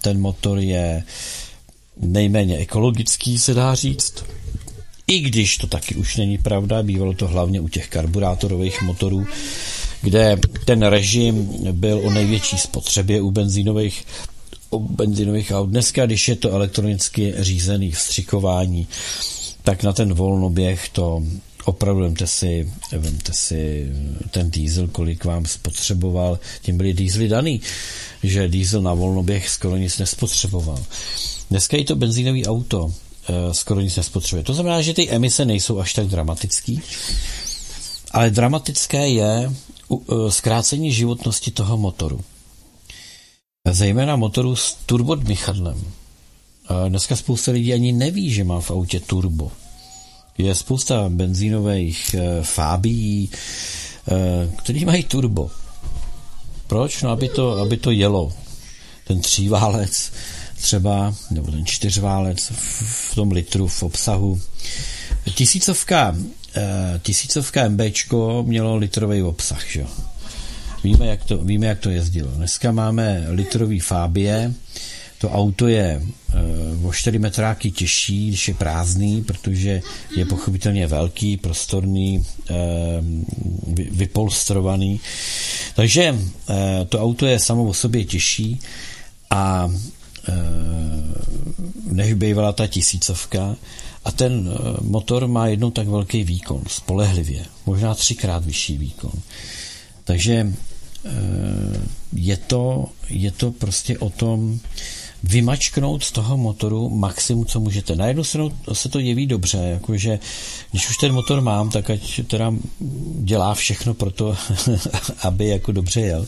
ten motor je nejméně ekologický, se dá říct. I když to taky už není pravda, bývalo to hlavně u těch karburátorových motorů, kde ten režim byl o největší spotřebě u benzínových, u benzínových aut. Dneska, když je to elektronicky řízený vstřikování, tak na ten volnoběh to opravdu vemte si, vemte si ten diesel, kolik vám spotřeboval, tím byly diesely daný, že diesel na volnoběh skoro nic nespotřeboval. Dneska je to benzínový auto, skoro nic nespotřebuje. To znamená, že ty emise nejsou až tak dramatický, ale dramatické je eh, zkrácení životnosti toho motoru. Zejména motoru s turbodmychadlem. Eh, dneska spousta lidí ani neví, že má v autě turbo je spousta benzínových fábí, který mají turbo. Proč? No, aby to, aby to jelo. Ten tříválec třeba, nebo ten čtyřválec v, tom litru v obsahu. Tisícovka tisícovka MBčko mělo litrový obsah, že? Víme jak, to, víme, jak to jezdilo. Dneska máme litrový Fabie, to auto je o 4 metráky těžší, když je prázdný, protože je pochopitelně velký, prostorný, vypolstrovaný. Takže to auto je samo o sobě těžší a než bývala ta tisícovka a ten motor má jednou tak velký výkon, spolehlivě, možná třikrát vyšší výkon. Takže je to, je to prostě o tom vymačknout z toho motoru maximum, co můžete. Na jednu stranu se to jeví dobře, jakože když už ten motor mám, tak ať teda dělá všechno pro to, aby jako dobře jel.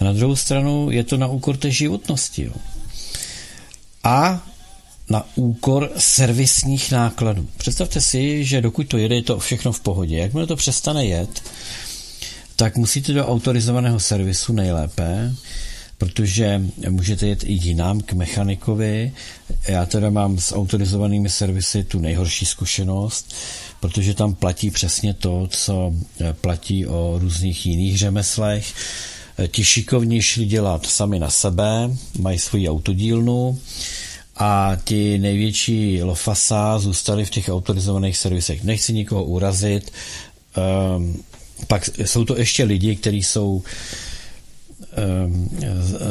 A na druhou stranu je to na úkor té životnosti. Jo. A na úkor servisních nákladů. Představte si, že dokud to jede, je to všechno v pohodě. Jakmile to přestane jet, tak musíte do autorizovaného servisu nejlépe, protože můžete jet i jinam k mechanikovi. Já teda mám s autorizovanými servisy tu nejhorší zkušenost, protože tam platí přesně to, co platí o různých jiných řemeslech. Ti šikovní šli dělat sami na sebe, mají svoji autodílnu a ti největší lofasa zůstali v těch autorizovaných servisech. Nechci nikoho urazit, um, pak jsou to ještě lidi, kteří jsou um,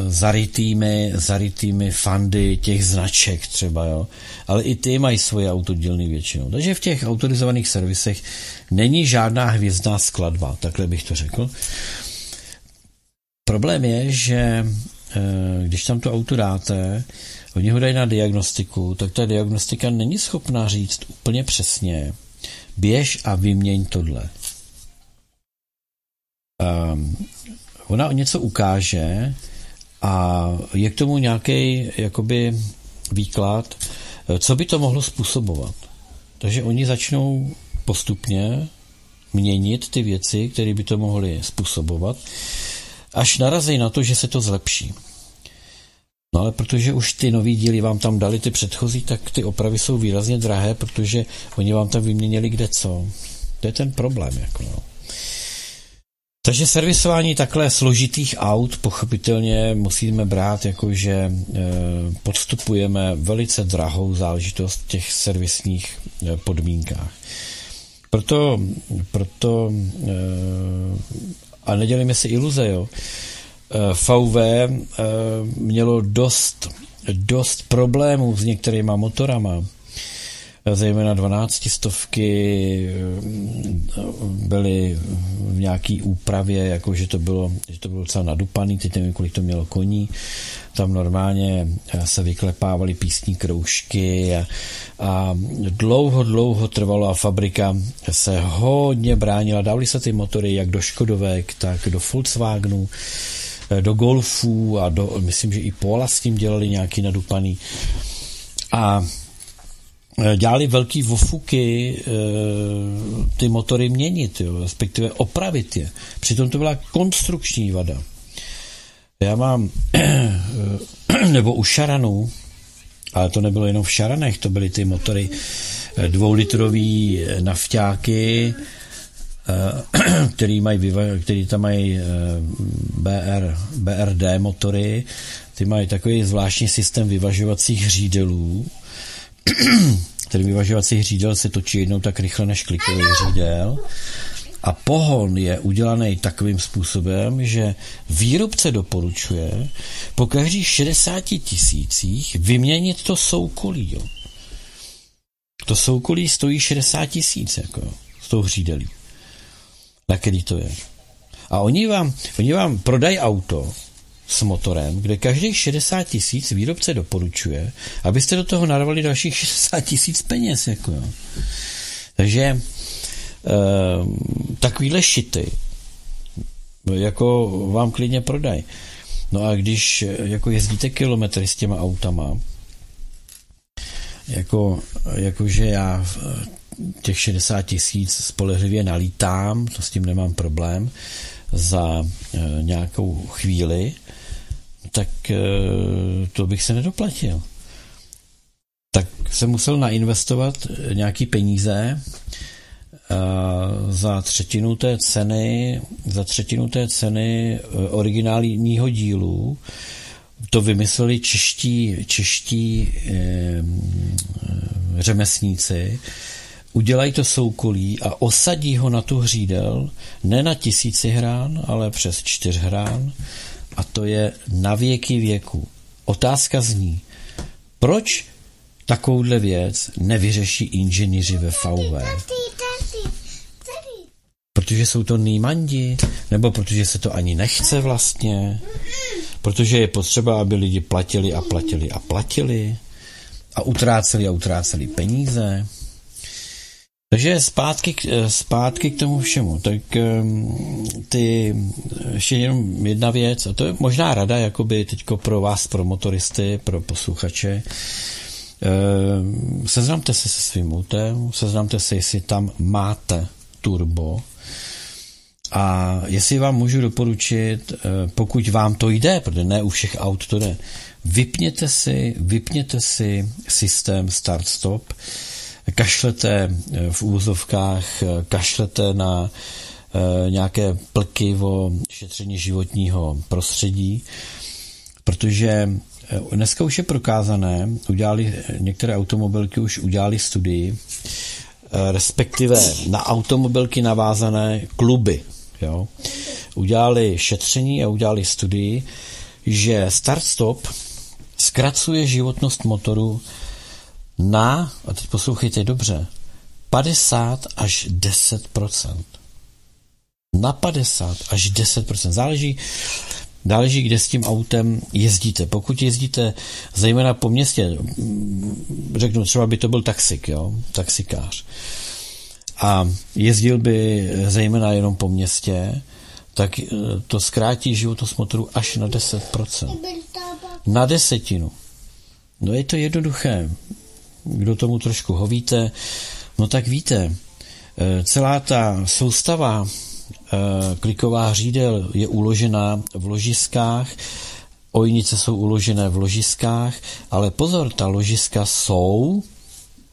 zarytými, zarytými fandy těch značek třeba, jo. Ale i ty mají svoje autodílny většinou. Takže v těch autorizovaných servisech není žádná hvězdná skladba, takhle bych to řekl. Problém je, že eh, když tam to auto dáte, oni ho dají na diagnostiku, tak ta diagnostika není schopná říct úplně přesně, běž a vyměň tohle um, ona něco ukáže a je k tomu nějaký jakoby výklad, co by to mohlo způsobovat. Takže oni začnou postupně měnit ty věci, které by to mohly způsobovat, až narazí na to, že se to zlepší. No ale protože už ty nový díly vám tam dali ty předchozí, tak ty opravy jsou výrazně drahé, protože oni vám tam vyměnili kde co. To je ten problém. Jako no. Takže servisování takhle složitých aut pochopitelně musíme brát jako, že e, podstupujeme velice drahou záležitost v těch servisních e, podmínkách. Proto, proto e, a nedělíme si iluze, jo, VW mělo dost, dost problémů s některýma motorama, zejména 12 stovky eh, byly v nějaký úpravě, jako že to bylo, že to bylo docela nadupaný, teď nevím, kolik to mělo koní, tam normálně eh, se vyklepávaly písní kroužky a, a dlouho, dlouho trvalo a fabrika se hodně bránila. Dávali se ty motory jak do Škodovek, tak do Volkswagenu, eh, do Golfů a do, myslím, že i Pola s tím dělali nějaký nadupaný. A dělali velký vofuky eh, ty motory měnit, jo, respektive opravit je. Přitom to byla konstrukční vada. Já mám, nebo u Šaranů, ale to nebylo jenom v Šaranech, to byly ty motory eh, dvoulitrový nafťáky, který, mají, který tam mají BR, BRD motory, ty mají takový zvláštní systém vyvažovacích řídelů, ten vyvažovací řídel se točí jednou tak rychle než klikový řídel a pohon je udělaný takovým způsobem, že výrobce doporučuje po každých 60 tisících vyměnit to soukolí. Jo. To soukolí stojí 60 tisíc jako, s tou řídelí. Na který to je. A oni vám, oni vám prodají auto s motorem, kde každých 60 tisíc výrobce doporučuje, abyste do toho narvali dalších 60 tisíc peněz. Jako jo. Takže e, takovýhle šity jako vám klidně prodaj. No a když jako jezdíte kilometry s těma autama, jako, jakože já těch 60 tisíc spolehlivě nalítám, to s tím nemám problém, za e, nějakou chvíli, tak eh, to bych se nedoplatil. Tak jsem musel nainvestovat eh, nějaký peníze za třetinu té ceny, za třetinu té ceny originálního dílu. To vymysleli čeští, čeští eh, řemesníci, udělají to soukolí a osadí ho na tu hřídel, ne na tisíci hrán, ale přes čtyř hrán a to je na věky věku. Otázka zní, proč takovouhle věc nevyřeší inženýři ve VV? Protože jsou to nýmandi, nebo protože se to ani nechce vlastně, protože je potřeba, aby lidi platili a platili a platili a utráceli a utráceli peníze. Takže zpátky, zpátky k tomu všemu. Tak ehm, ty, ještě jenom jedna věc, a to je možná rada jakoby teďko pro vás, pro motoristy, pro posluchače. Ehm, seznamte se se svým autem, seznamte se, jestli tam máte turbo, a jestli vám můžu doporučit, eh, pokud vám to jde, protože ne u všech aut to jde, vypněte si, vypněte si systém start-stop, kašlete eh, v úvozovkách, eh, kašlete na nějaké plky o šetření životního prostředí, protože dneska už je prokázané, udělali, některé automobilky už udělali studii, respektive na automobilky navázané kluby, Jo. Udělali šetření a udělali studii, že start-stop zkracuje životnost motoru na, a teď poslouchejte dobře, 50 až 10% Na 50 až 10% Záleží, záleží, kde s tím autem jezdíte. Pokud jezdíte zejména po městě, řeknu třeba by to byl taxik, jo, taxikář, a jezdil by zejména jenom po městě, tak eh, to zkrátí životnost motoru až na 10%. Na desetinu. No je to jednoduché. Kdo tomu trošku hovíte, no tak víte, eh, celá ta soustava eh, kliková řídel je uložená v ložiskách, ojnice jsou uložené v ložiskách, ale pozor, ta ložiska jsou,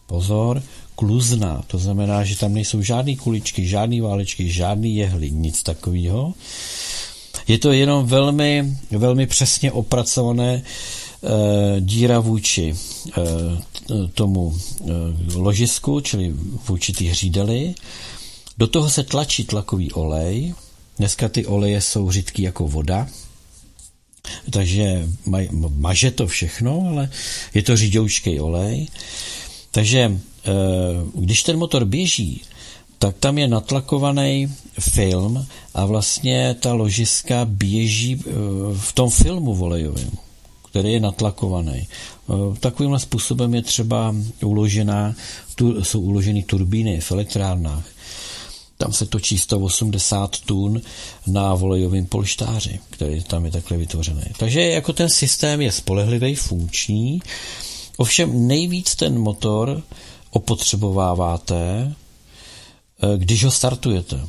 pozor, kluzná. To znamená, že tam nejsou žádné kuličky, žádné válečky, žádný jehly, nic takového. Je to jenom velmi, velmi přesně opracované díra vůči e, tomu e, ložisku, čili vůči ty hřídely. Do toho se tlačí tlakový olej. Dneska ty oleje jsou řidký jako voda, takže maže to všechno, ale je to řídoučký olej. Takže Eh, když ten motor běží, tak tam je natlakovaný film a vlastně ta ložiska běží eh, v tom filmu volejovém, který je natlakovaný. Eh, takovýmhle způsobem je třeba uložená, tu, jsou uloženy turbíny v elektrárnách. Tam se točí 180 tun na volejovém polštáři, který tam je takhle vytvořený. Takže jako ten systém je spolehlivý, funkční, ovšem nejvíc ten motor opotřebováváte, eh, když ho startujete.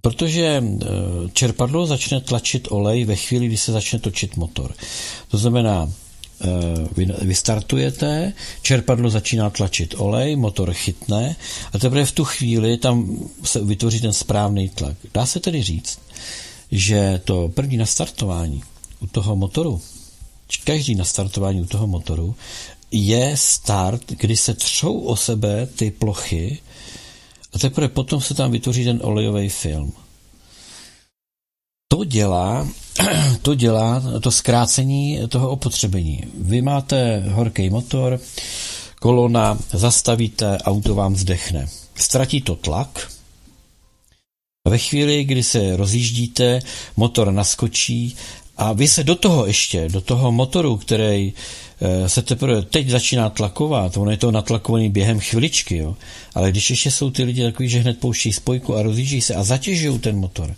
Protože eh, čerpadlo začne tlačit olej ve chvíli, kdy se začne točit motor. To znamená, eh, vy, vy startujete, čerpadlo začíná tlačit olej, motor chytne a teprve v tu chvíli tam se vytvoří ten správný tlak. Dá se tedy říct, že to první nastartování u toho motoru, každý nastartování u toho motoru je start, kdy se třou o sebe ty plochy a teprve potom se tam vytvoří ten olejový film. To dělá, to dělá to zkrácení toho opotřebení. Vy máte horký motor, kolona, zastavíte, auto vám zdechne. Ztratí to tlak, ve chvíli, kdy se rozjíždíte, motor naskočí a vy se do toho ještě, do toho motoru, který se teprve teď začíná tlakovat, ono je to natlakovaný během chviličky, jo. ale když ještě jsou ty lidi takový, že hned pouští spojku a rozjíždí se a zatěžují ten motor,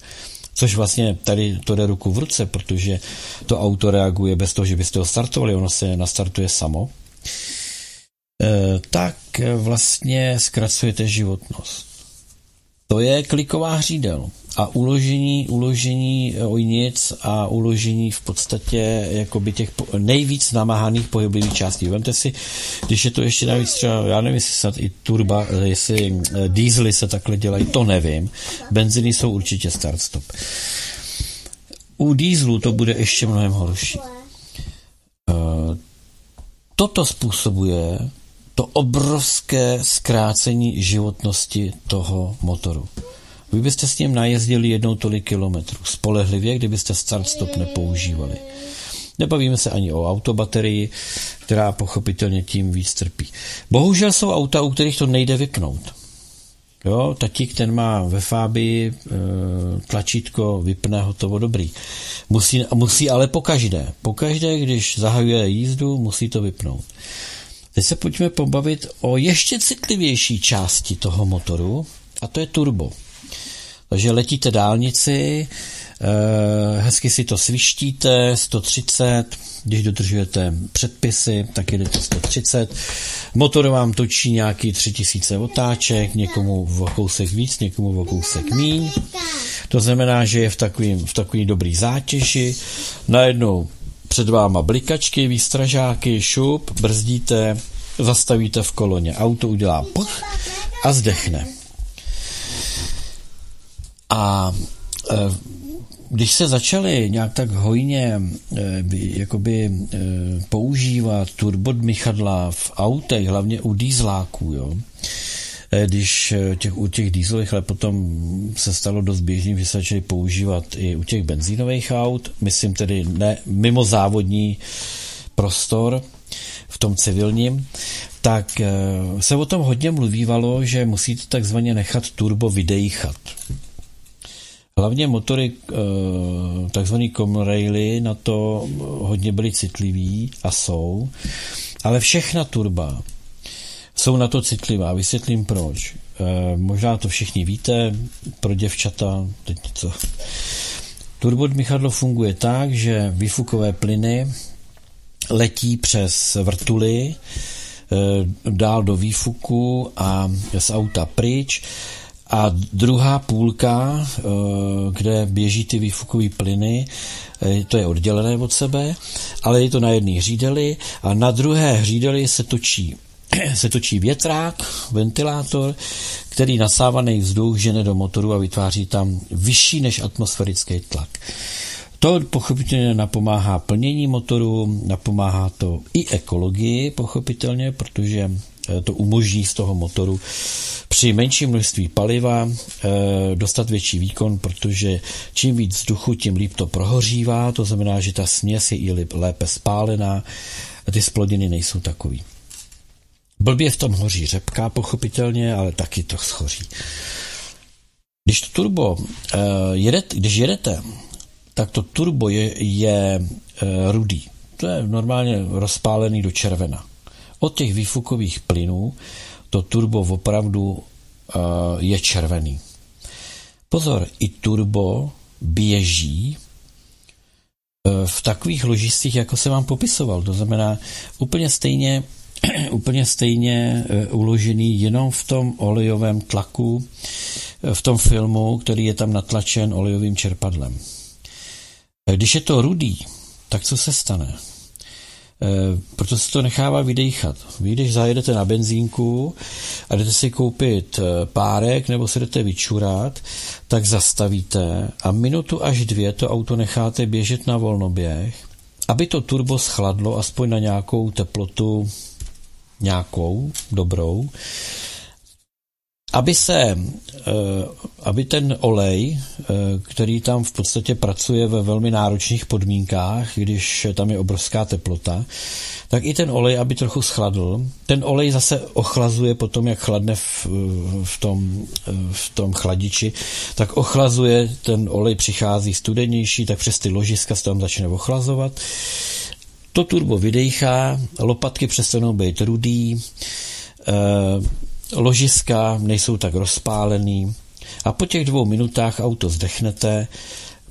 což vlastně tady to jde ruku v ruce, protože to auto reaguje bez toho, že byste ho startovali, ono se nastartuje samo, eh, tak vlastně zkracujete životnost. To je kliková hřídel a uložení, uložení ojnic a uložení v podstatě jakoby těch nejvíc namáhaných pohyblivých částí. Vemte si, když je to ještě navíc třeba, já nevím, jestli snad i turba, jestli eh, diesely se takhle dělají, to nevím. Benziny jsou určitě start-stop. U dieselu to bude ještě mnohem horší. Eh, toto způsobuje to obrovské zkrácení životnosti toho motoru. Vy byste s ním najezdili jednou tolik kilometrů. Spolehlivě, kdybyste start-stop nepoužívali. Nebavíme se ani o autobaterii, která pochopitelně tím víc trpí. Bohužel jsou auta, u kterých to nejde vypnout. Jo, tatík ten má ve Fábii e, tlačítko vypne, hotovo dobrý. Musí, musí ale pokaždé. Pokaždé, když zahajuje jízdu, musí to vypnout. Teď se pojďme pobavit o ještě citlivější části toho motoru, a to je turbo. Takže letíte dálnici, eh, hezky si to svištíte, 130, když dodržujete předpisy, tak jedete 130. Motor vám točí nějaký 3000 otáček, někomu v kousek víc, někomu v kousek míň. To znamená, že je v takovým, v takový dobrý zátěži. Najednou před váma blikačky, výstražáky, šup, brzdíte, zastavíte v koloně, auto udělá poch a zdechne. A e, když se začaly nějak tak hojně e, jakoby e, používat turbodmychadla v autech, hlavně u dýzláků, jo, když těch, u těch dýzlových, ale potom se stalo dost běžným, že se začaly používat i u těch benzínových aut, myslím tedy ne mimo závodní prostor, v tom civilním, tak se o tom hodně mluvívalo, že musíte takzvaně nechat turbo vydejchat. Hlavně motory, eh, takzvaný Comraily, na to hodně byly citliví a jsou, ale všechna turba jsou na to citlivá. Vysvětlím proč. Eh, možná to všichni víte, pro děvčata, teď co. Turbodmychadlo funguje tak, že výfukové plyny letí přes vrtuly eh, dál do výfuku a z auta pryč a druhá půlka, eh, kde běží ty výfukové plyny, to je oddělené od sebe, ale je to na jedné hřídeli a na druhé hřídeli se točí se točí větrák, ventilátor, který nasávaný vzduch žene do motoru a vytváří tam vyšší než atmosférický tlak. To pochopitelně napomáhá plnění motoru, napomáhá to i ekologii, pochopitelně, protože eh, to umožní z toho motoru při menším množství paliva e, dostat větší výkon, protože čím víc vzduchu, tím líp to prohořívá, to znamená, že ta směs je i lépe spálená a ty splodiny nejsou takový. Blbě v tom hoří řepka, pochopitelně, ale taky to schoří. Když to turbo e, jedete, když jedete, tak to turbo je, je e, rudý. To je normálně rozpálený do červena. Od těch výfukových plynů to turbo opravdu uh, je červený. Pozor, i turbo běží uh, v takových ložistích, jako se vám popisoval. To znamená úplně stejně, úplně stejně uh, uložený jenom v tom olejovém tlaku, v tom filmu, který je tam natlačen olejovým čerpadlem. Když je to rudý, tak co se stane? Eh, proto se to nechává vydechat. Vy, když zajedete na benzínku a jdete si koupit eh, párek nebo se jdete vyčurat, tak zastavíte a minutu až dvě to auto necháte běžet na volnoběh, aby to turbo schladlo aspoň na nějakou teplotu nějakou, dobrou, aby se, eh, aby ten olej, eh, který tam v podstatě pracuje ve velmi náročných podmínkách, když tam je obrovská teplota, tak i ten olej, aby trochu schladl. Ten olej zase ochlazuje potom, jak chladne v, v, tom, v tom chladiči, tak ochlazuje, ten olej přichází studenější, tak přes ty ložiska se tam začne ochlazovat. To turbo vydechá, lopatky přestanou být rudý, eh, ložiska nejsou tak rozpálený a po těch dvou minutách auto zdechnete,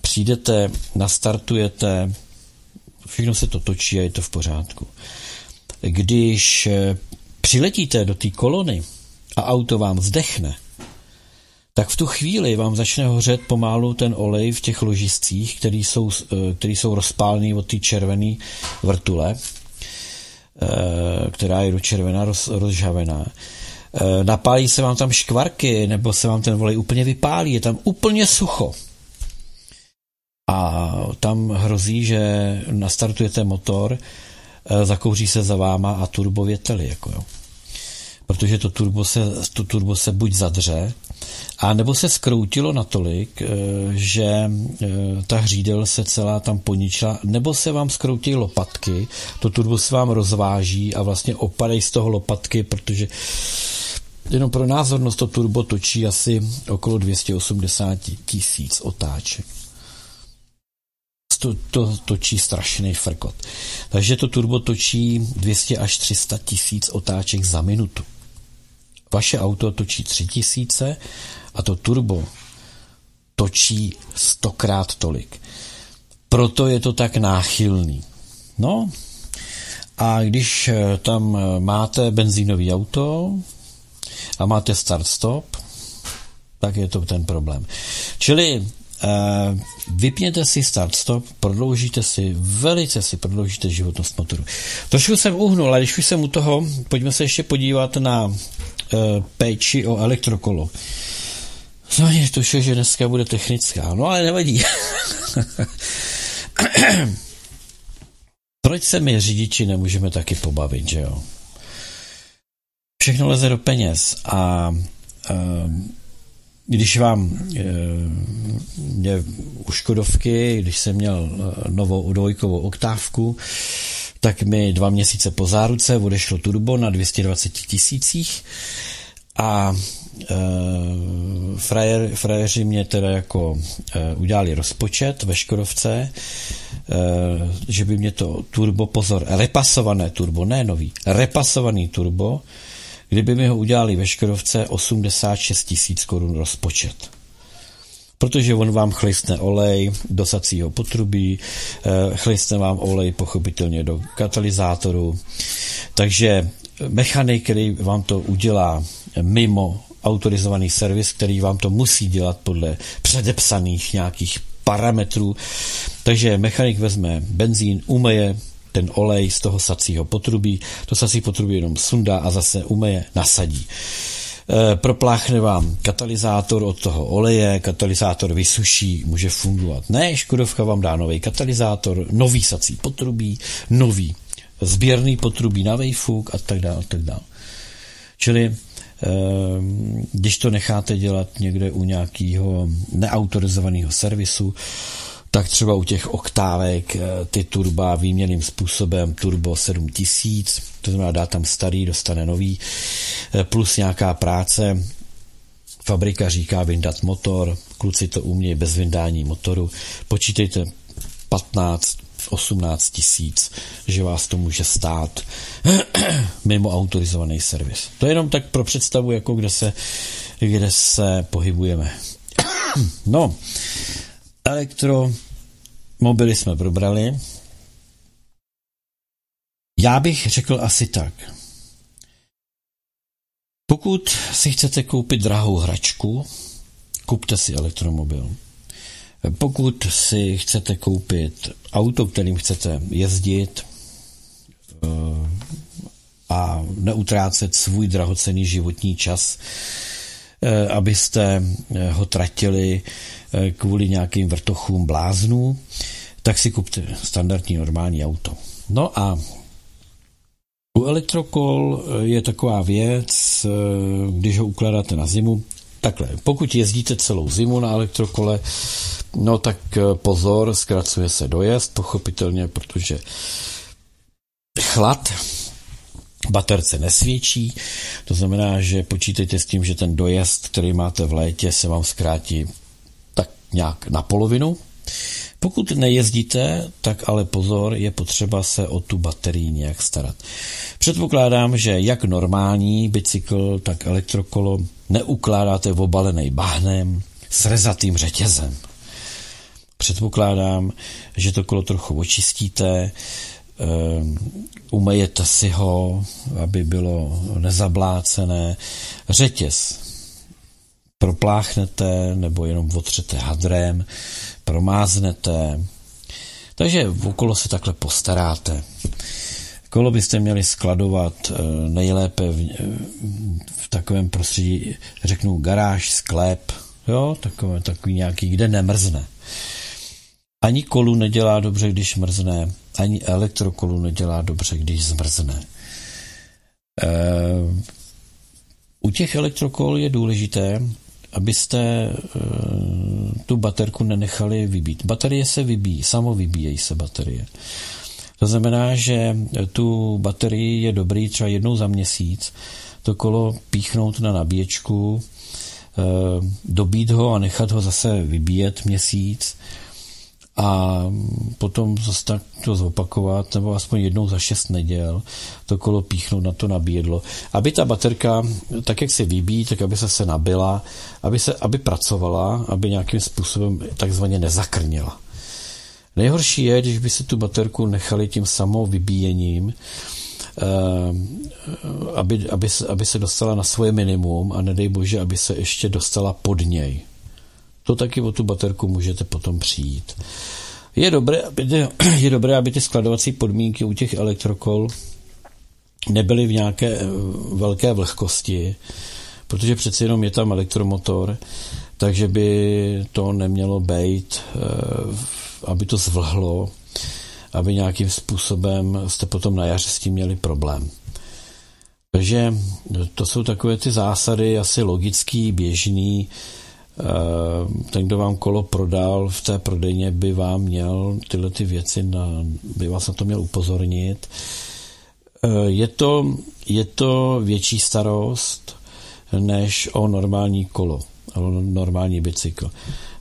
přijdete, nastartujete, všechno se to točí a je to v pořádku. Když eh, přiletíte do té kolony a auto vám zdechne, tak v tu chvíli vám začne hořet pomalu ten olej v těch ložiscích, který jsou, eh, který jsou rozpálný od té červené vrtule, eh, která je do červená roz, rozžavená. Eh, napálí se vám tam škvarky, nebo se vám ten olej úplně vypálí, je tam úplně sucho. A tam hrozí, že nastartujete motor, zakouří se za váma a turbo věteli. Jako jo. Protože to turbo, se, to turbo se buď zadře, a nebo se skroutilo natolik, eh, že eh, ta hřídel se celá tam poničila, nebo se vám skroutí lopatky, to turbo se vám rozváží a vlastně opadají z toho lopatky, protože jenom pro názornost to turbo točí asi okolo 280 tisíc otáček. To, to točí strašný frkot. Takže to turbo točí 200 až 300 tisíc otáček za minutu. Vaše auto točí 3000 a to turbo točí stokrát tolik. Proto je to tak náchylný. No a když eh, tam eh, máte benzínový auto a máte start-stop, tak je to ten problém. Čili Uh, vypněte si start-stop, prodloužíte si, velice si prodloužíte životnost motoru. Trošku jsem uhnul, ale když už jsem u toho, pojďme se ještě podívat na péči o elektrokolo. No mě tušil, že dneska bude technická, no ale nevadí. Proč se my řidiči nemůžeme taky pobavit, že jo? Všechno leze do peněz a um, když vám e, mě u Škodovky, když jsem měl novou dvojkovou oktávku, tak mi dva měsíce po záruce odešlo turbo na 220 tisících a e, frajer, frajeři mě teda jako e, udělali rozpočet ve Škodovce, e, že by mě to turbo, pozor, repasované turbo, ne nový, repasovaný turbo, kdyby mi ho udělali ve Škodovce 86 tisíc korun rozpočet protože on vám chlistne olej do sacího potrubí, chlistne vám olej pochopitelně do katalyzátoru, takže mechanik, který vám to udělá mimo autorizovaný servis, který vám to musí dělat podle předepsaných nějakých parametrů. Takže mechanik vezme benzín, umeje ten olej z toho sacího potrubí, to sací potrubí jenom sundá a zase umeje, nasadí. E, propláchne vám katalyzátor od toho oleje, katalyzátor vysuší, může fungovat. Ne, Škodovka vám dá nový katalyzátor, nový sací potrubí, nový sběrný potrubí na vejfuk a tak dále, a tak dále. Čili Ehm, když to necháte dělat někde u nějakého neautorizovaného servisu, tak třeba u těch oktávek eh, ty turba výměným způsobem turbo 7000, to znamená dá tam starý, dostane nový, eh, plus nějaká práce, fabrika říká vyndat motor, kluci to umějí bez vyndání motoru, počítejte 15 18 tisíc, že vás to může stát mimo autorizovaný servis. To je jenom tak pro představu, jako kde se, kde se pohybujeme. no, elektromobily jsme probrali. Já bych řekl asi tak. Pokud si chcete koupit drahou hračku, kupte si elektromobil. Pokud si chcete koupit auto, kterým chcete jezdit eh, a neutrácet svůj drahocený životní čas, eh, abyste eh, ho tratili kvůli nějakým vrtochům bláznů, tak si kupte standardní normální auto. No a u elektrokol je taková věc, když ho ukládáte na zimu, takhle, pokud jezdíte celou zimu na elektrokole, No tak eh, pozor, zkracuje se dojezd, pochopitelně, protože chlad baterce nesvědčí, to znamená, že počítejte s tím, že ten dojezd, který máte v létě, se vám zkrátí nějak na polovinu. Pokud nejezdíte, tak ale pozor, je potřeba se o tu baterii nějak starat. Předpokládám, že jak normální bicykl, tak elektrokolo neukládáte v obalený bahnem s rezatým řetězem. Předpokládám, že to kolo trochu očistíte, ehm, umejete si ho, aby bylo nezablácené. Řetěz propláchnete nebo jenom otřete hadrem, promáznete. Takže okolo se takhle postaráte. Kolo byste měli skladovat eh, nejlépe v, v takovém prostředí, řeknu garáž, sklep, jo, takové, takový nějaký, kde nemrzne. Ani kolu nedělá dobře, když mrzne, ani elektrokolu nedělá dobře, když zmrzne. E, u těch elektrokol je důležité, abyste e, tu baterku nenechali vybít. Baterie se vybíjí, samo vybíjejí se baterie. To znamená, že tu baterii je dobrý třeba jednou za měsíc to kolo píchnout na nabíječku, e, dobít ho a nechat ho zase vybíjet měsíc a potom zase tak to zopakovat, nebo aspoň jednou za šest neděl to kolo píchnout na to nabídlo, aby ta baterka, tak jak se vybíjí, tak aby se se nabila, aby, se, aby pracovala, aby nějakým způsobem takzvaně nezakrnila. Nejhorší je, když by se tu baterku nechali tím samou vybíjením, eh, aby, aby, aby se dostala na svoje minimum a nedej bože, aby se ještě dostala pod něj. To taky o tu baterku můžete potom přijít. Je dobré, aby ty, je dobré, aby ty skladovací podmínky u těch elektrokol nebyly v nějaké eh, velké vlhkosti, protože přeci jenom je tam elektromotor, takže by to nemělo být, eh, aby to zvlhlo, aby nějakým způsobem jste potom na jaře s tím měli problém. Takže to jsou takové ty zásady, asi logický, běžný, ten, kdo vám kolo prodal v té prodejně, by vám měl tyhle ty věci, na, by vás na to měl upozornit. Eh, je to, je to větší starost než o normální kolo, o normální bicykl.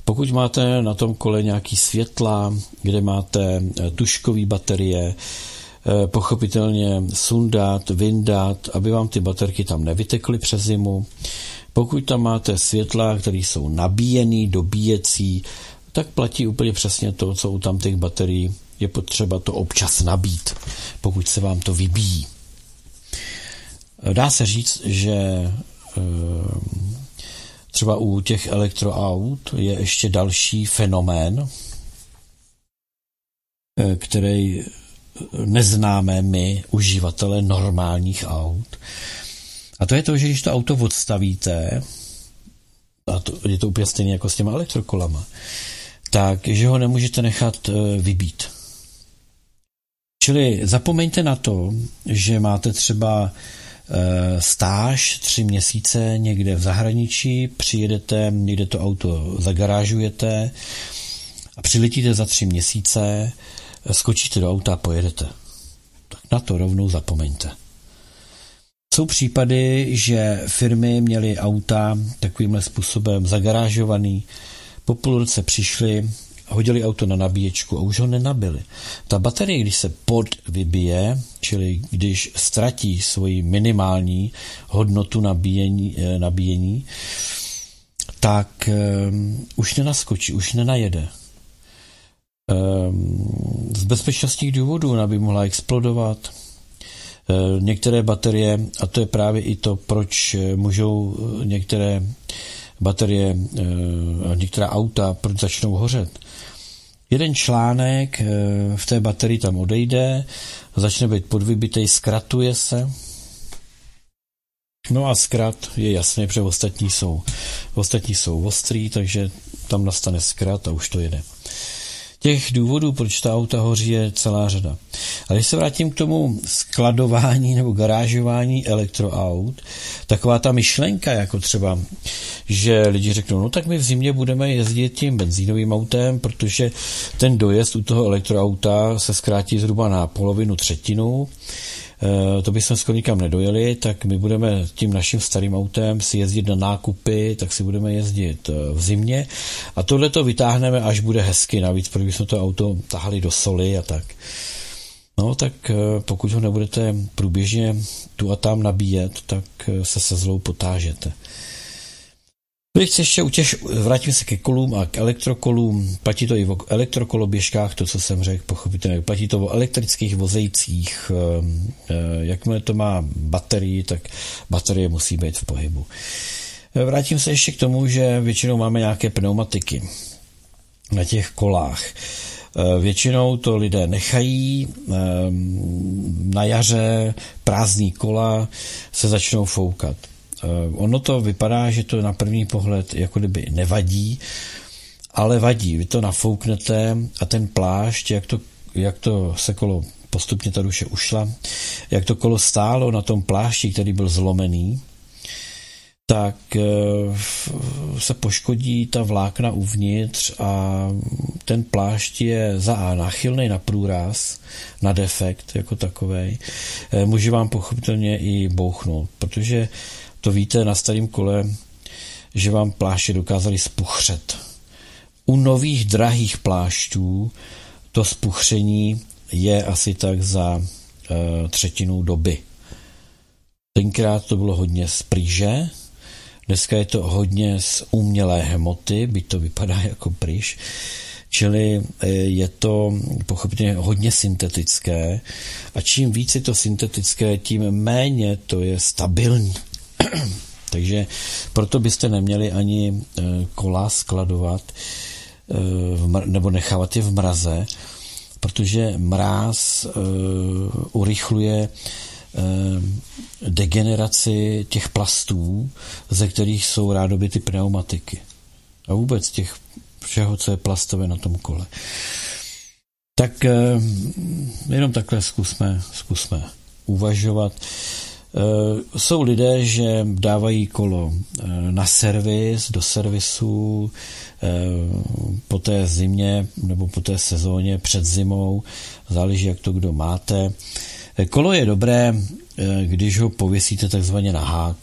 Pokud máte na tom kole nějaký světla, kde máte eh, tuškové baterie, pochopitelně sundat, vyndat, aby vám ty baterky tam nevytekly přes zimu. Pokud tam máte světla, které jsou nabíjený, dobíjecí, tak platí úplně přesně to, co u tam těch baterií je potřeba to občas nabít, pokud se vám to vybíjí. Dá se říct, že eh, třeba u těch elektroaut je ještě další fenomén, eh, který neznáme my, uživatelé normálních aut, a to je to, že když to auto odstavíte, a to, je to úplně stejné jako s těma elektrokolama, tak že ho nemůžete nechat e, vybít. Čili zapomeňte na to, že máte třeba e, stáž tři měsíce někde v zahraničí, přijedete, někde to auto zagarážujete a přiletíte za tři měsíce, skočíte do auta a pojedete. Tak na to rovnou zapomeňte. Jsou případy, že firmy měly auta takovýmhle způsobem zagarážovaný, po půl roce přišli, hodili auto na nabíječku a už ho nenabili. Ta baterie, když se pod vybije, čili když ztratí svoji minimální hodnotu nabíjení, eh, nabíjení tak um, už nenaskočí, už nenajede. Um, z bezpečnostních důvodů aby mohla explodovat, některé baterie, a to je právě i to, proč eh, můžou eh, některé baterie, některá auta, proč začnou hořet. Jeden článek v té baterii tam odejde, začne být podvybitej, zkratuje se, No a zkrat je jasné, protože ostatní jsou, ostatní jsou ostrý, takže tam nastane zkrat a už to jede. Těch důvodů, proč ta auta hoří, je celá řada. A když se vrátím k tomu skladování nebo garážování elektroaut, taková ta myšlenka, jako třeba, že lidi řeknou, no tak my v zimě budeme jezdit tím benzínovým autem, protože ten dojezd u toho elektroauta se zkrátí zhruba na polovinu, třetinu, to bychom skoro nikam nedojeli, tak my budeme tím naším starým autem si jezdit na nákupy, tak si budeme jezdit eh, v zimě a tohle to vytáhneme, až bude hezky, navíc, protože bychom to auto tahali do soli a tak. No, tak eh, pokud ho nebudete průběžně tu a tam nabíjet, tak se se zlou potážete. Když ještě utěž, vrátím se ke kolům a k elektrokolům. Platí to i o elektrokoloběžkách, to, co jsem řekl, pochopitelně. Platí to o elektrických vozejcích. Ehm, eh, jakmile to má baterii, tak baterie musí být v pohybu. Vrátím se ještě k tomu, že většinou máme nějaké pneumatiky na těch kolách. Většinou to lidé nechají, na jaře prázdný kola se začnou foukat. Ono to vypadá, že to na první pohled jako kdyby nevadí, ale vadí. Vy to nafouknete a ten plášť, jak to, jak to se kolo postupně ta duše ušla, jak to kolo stálo na tom plášti, který byl zlomený, tak eh, se poškodí ta vlákna uvnitř a ten plášť je za A náchylný na průraz, na defekt jako takovej. Eh, může vám pochopitelně i bouchnout, protože to víte na starém kole, že vám pláště dokázali spuchřet. U nových drahých plášťů to spuchření je asi tak za uh, třetinu doby. Tenkrát to bylo hodně z pryže, dneska je to hodně z umělé hmoty, by to vypadá jako pryž, čili eh, je to pochopně hodně syntetické a čím víc je to syntetické, tím méně to je stabilní. Takže proto byste neměli ani eh, kola skladovat nebo nechávat je v mraze, protože mráz uh, urychluje degeneraci těch plastů, ze kterých jsou rádoby ty pneumatiky. A vůbec těch všeho, co je plastové na tom kole. Tak jenom takhle zkusme, zkusme uvažovat. Jsou lidé, že dávají kolo na servis, do servisu, po té zimě nebo po té sezóně před zimou, záleží, jak to kdo máte. Kolo je dobré, když ho pověsíte takzvaně na hák,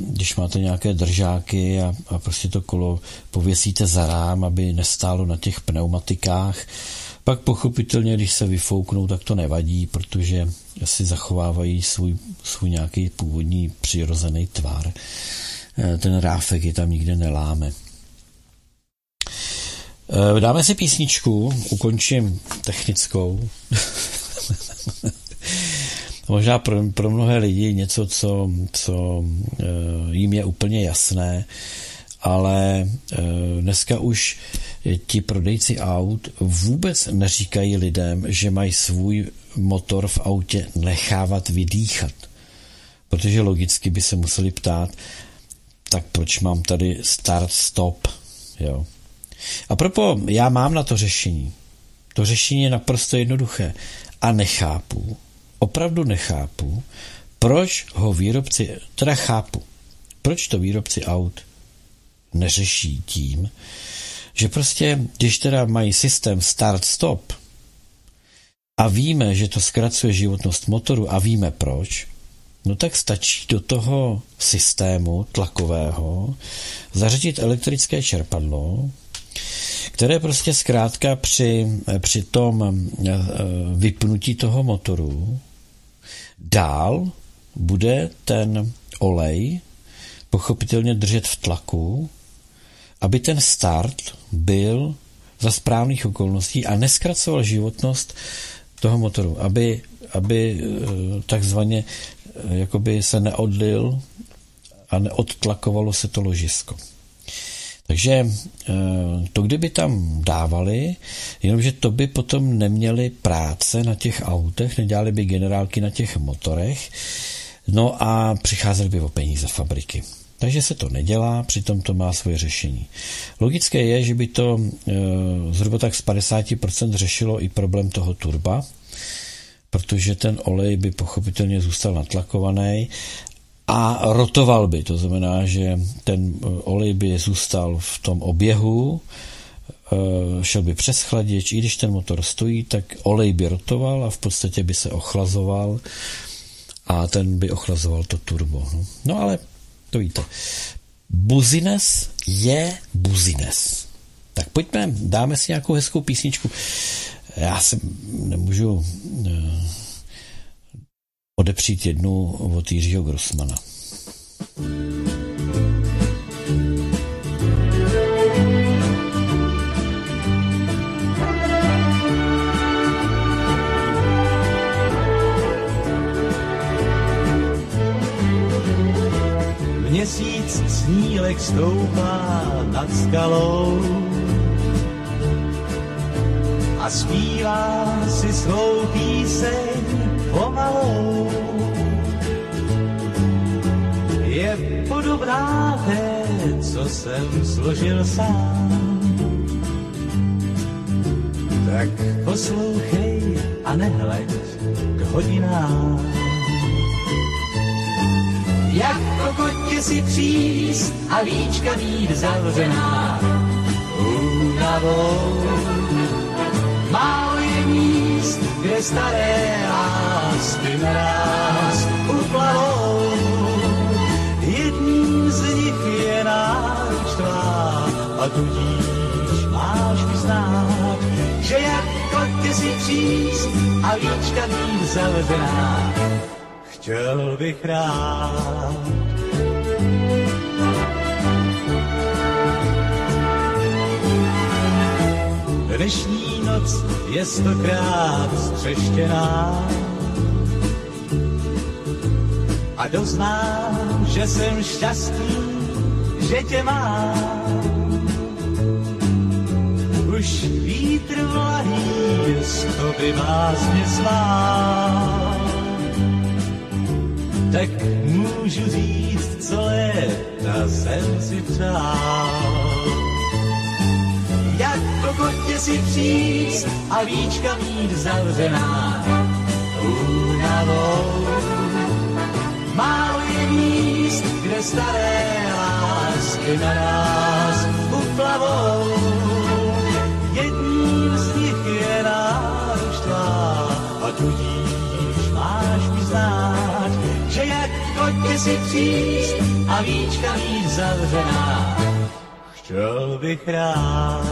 když máte nějaké držáky a, a prostě to kolo pověsíte za rám, aby nestálo na těch pneumatikách. Pak pochopitelně, když se vyfouknou, tak to nevadí, protože si zachovávají svůj, svůj nějaký původní přirozený tvar. Ten ráfek je tam nikde neláme. Eh, dáme si písničku, ukončím technickou. Možná pro, pro mnohé lidi něco, co, co eh, jim je úplně jasné, ale eh, dneska už ti prodejci aut vůbec neříkají lidem, že mají svůj motor v autě nechávat vydýchat. Protože logicky by se museli ptát, tak proč mám tady start-stop, jo. A propo, já mám na to řešení. To řešení je naprosto jednoduché. A nechápu, opravdu nechápu, proč ho výrobci, teda chápu, proč to výrobci aut neřeší tím, že prostě, když teda mají systém start-stop a víme, že to zkracuje životnost motoru. A víme proč, no tak stačí do toho systému tlakového zařadit elektrické čerpadlo, které prostě zkrátka při, při tom eh, vypnutí toho motoru dál bude ten olej pochopitelně držet v tlaku, aby ten start byl za správných okolností a neskracoval životnost toho motoru, aby, aby eh, takzvaně eh, jakoby se neodlil a neodtlakovalo se to ložisko. Takže eh, to, kdyby tam dávali, jenomže to by potom neměli práce na těch autech, nedělali by generálky na těch motorech, no a přicházeli by o peníze fabriky. Takže se to nedělá, přitom to má svoje řešení. Logické je, že by to e, zhruba tak z 50% řešilo i problém toho turba, protože ten olej by pochopitelně zůstal natlakovaný a rotoval by. To znamená, že ten eh, olej by zůstal v tom oběhu, eh, šel by přes chladič, i když ten motor stojí, tak olej by rotoval a v podstatě by se ochlazoval a ten by ochlazoval to turbo. No, no ale to víte. Buzines je buzines. Tak pojďme, dáme si nějakou hezkou písničku. Já se nemůžu eh, odepřít jednu od Jiřího Grossmana. Měsíc stoupá nad skalou a zpívá si svou píseň pomalou. Je podobná té, co jsem složil sám. Tak poslouchej a nehleď k hodinám. Jak kokotě si příst a víčka mít zavřená únavou. Málo je míst, kde staré lásky naraz uplavou. Jedním z nich je náš tvá a tudíž máš vyznát, že jak kotě si příst a víčka mít zavřená chtěl bych rád. Dnešní noc je stokrát střeštěná a doznám, že jsem šťastný, že tě mám. Už vítr vlahý z by vás mě zvál tak můžu říct, co léta jsem si přál. Jak po kotě si příst a víčka mít zavřená únavou. Málo je míst, kde staré lásky na nás uplavou. Jedním z nich je náš a tudíž kotě si příst a víčka mít zavřená, chtěl bych rád.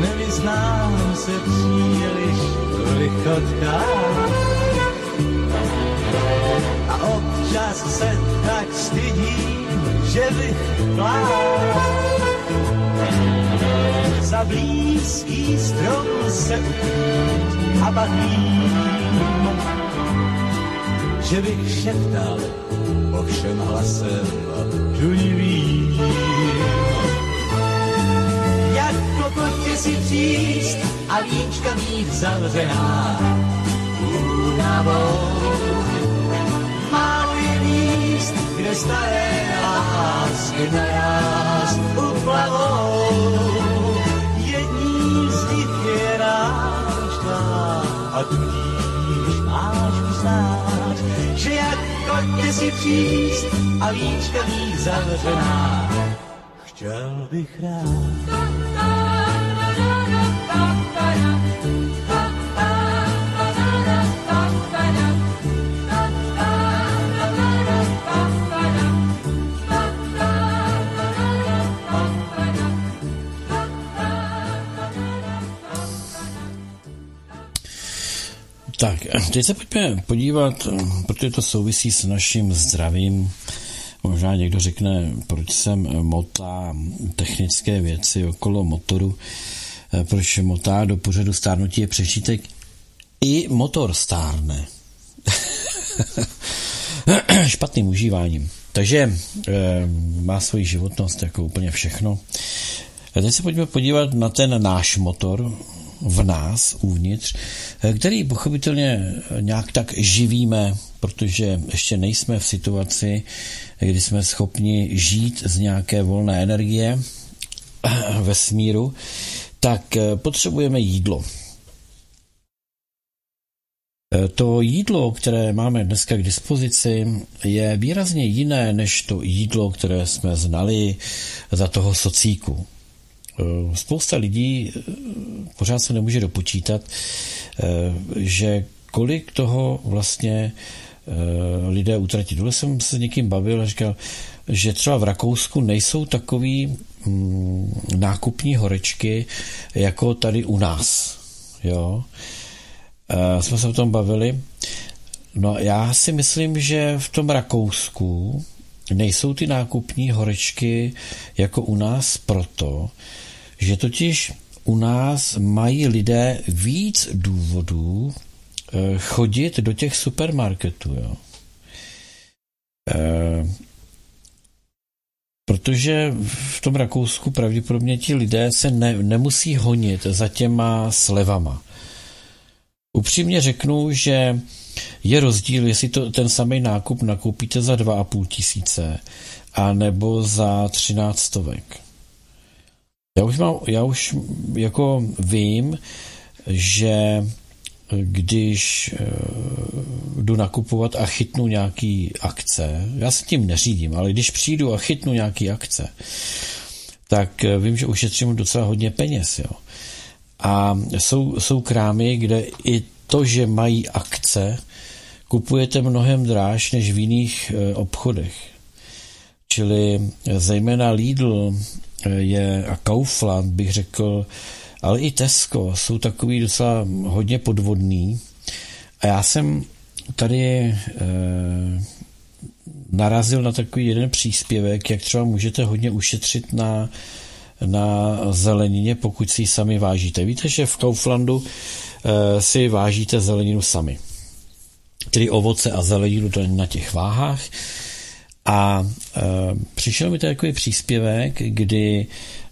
Nevyznám se příliš v lichotkách a občas se tak stydím, že bych plál za blízký strom se a pak že bych šeptal ovšem hlasem čunivým. Jak kokotě si příst a víčka mít zavřená únavou. Málo je míst, kde staré lásky naraz uplavou a tudíž máš uznát, že jak kotě si příst a víčka mít zavřená, chtěl bych rád. Tak, teď se pojďme podívat, protože to souvisí s naším zdravím. Možná někdo řekne, proč jsem motá technické věci okolo motoru, proč motá do pořadu stárnutí je přešítek. I motor stárne. Špatným užíváním. Takže e, má svoji životnost jako úplně všechno. A teď se pojďme podívat na ten náš motor, v nás uvnitř, který pochopitelně nějak tak živíme, protože ještě nejsme v situaci, kdy jsme schopni žít z nějaké volné energie ve smíru, tak potřebujeme jídlo. To jídlo, které máme dneska k dispozici, je výrazně jiné než to jídlo, které jsme znali za toho socíku. Eh, spousta lidí eh, pořád se nemůže dopočítat, eh, že kolik toho vlastně lidé utratí. Tohle jsem se s někým bavil a říkal, že třeba v Rakousku nejsou takový mm, nákupní horečky jako tady u nás. Jo? Jsme se o tom bavili. No já si myslím, že v tom Rakousku nejsou ty nákupní horečky jako u nás proto, že totiž u nás mají lidé víc důvodů chodit do těch supermarketů. Jo. E, protože v tom Rakousku pravděpodobně ti lidé se ne, nemusí honit za těma slevama. Upřímně řeknu, že je rozdíl, jestli to, ten samý nákup nakoupíte za 2,5 tisíce a nebo za 13 stovek. Já už, mám, já už jako vím, že když eh, jdu nakupovat a chytnu nějaký akce, já se tím neřídím, ale když přijdu a chytnu nějaký akce, tak eh, vím, že ušetřím docela hodně peněz. Jo. A jsou, jsou krámy, kde i to, že mají akce, kupujete mnohem dráž než v jiných eh, obchodech. Čili zejména Lidl je a Kaufland, bych řekl, ale i Tesco jsou takový docela hodně podvodný. A já jsem tady e, narazil na takový jeden příspěvek, jak třeba můžete hodně ušetřit na, na zelenině, pokud si ji sami vážíte. Víte, že v Kauflandu e, si vážíte zeleninu sami. Tedy ovoce a zeleninu na těch váhách. A e, přišel mi takový příspěvek, kdy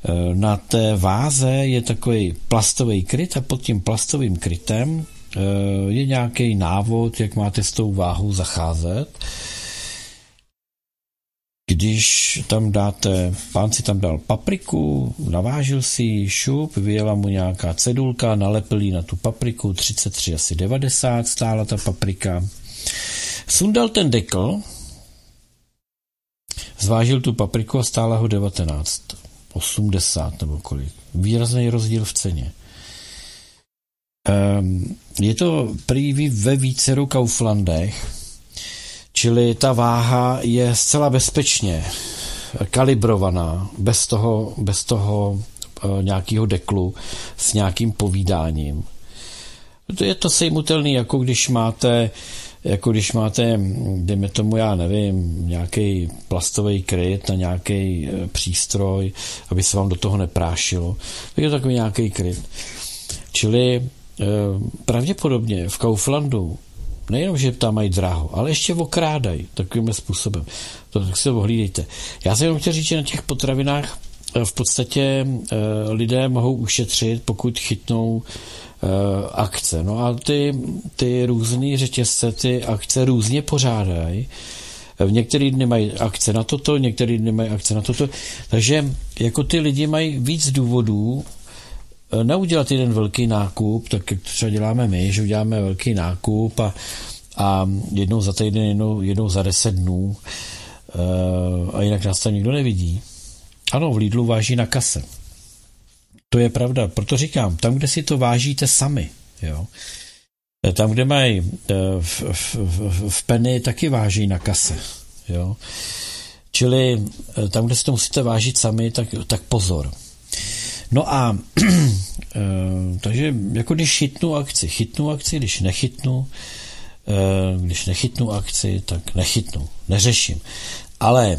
Eh, na té váze je takový plastový kryt a pod tím plastovým krytem eh, je nějaký návod, jak máte s tou váhou zacházet. Když tam dáte, pán si tam dal papriku, navážil si šup, vyjela mu nějaká cedulka, nalepil na tu papriku, 33 asi 90 stála ta paprika. Sundal ten dekl, zvážil tu papriku a stála ho 19 80 nebo kolik. Výrazný rozdíl v ceně. Um, je to prý ve víceru Kauflandech, čili ta váha je zcela bezpečně kalibrovaná, bez toho, bez toho uh, nějakého deklu, s nějakým povídáním. Je to sejmutelný, jako když máte uh, jako když máte, dejme tomu, já nevím, nějaký plastový kryt a nějaký e, přístroj, aby se vám do toho neprášilo, tak je to takový nějaký kryt. Čili e, pravděpodobně v Kauflandu nejenom, že tam mají draho, ale ještě okrádají takovým způsobem. To tak se ohlídejte. Já jsem jenom chtěl říct, že na těch potravinách e, v podstatě lidé mohou ušetřit, pokud chytnou akce. No a ty, ty různé řetězce ty akce různě pořádají. V některý dny mají akce na toto, některý dny mají akce na toto. Takže jako ty lidi mají víc důvodů eh, neudělat jeden velký nákup, tak jak třeba děláme my, že uděláme velký nákup a, a jednou za týden, jednou, jednou za deset dnů eh, a jinak nás tam nikdo nevidí. Ano, v Lidlu váží na kase. To je pravda, proto říkám, tam, kde si to vážíte sami, jo, tam, kde mají eh, v, v, v, v penny, taky váží na kase, jo. Čili eh, tam, kde si to musíte vážit sami, tak, tak pozor. No a takže jako když chytnu akci, chytnu akci, když nechytnu, když nechytnu akci, tak nechytnu, neřeším. Ale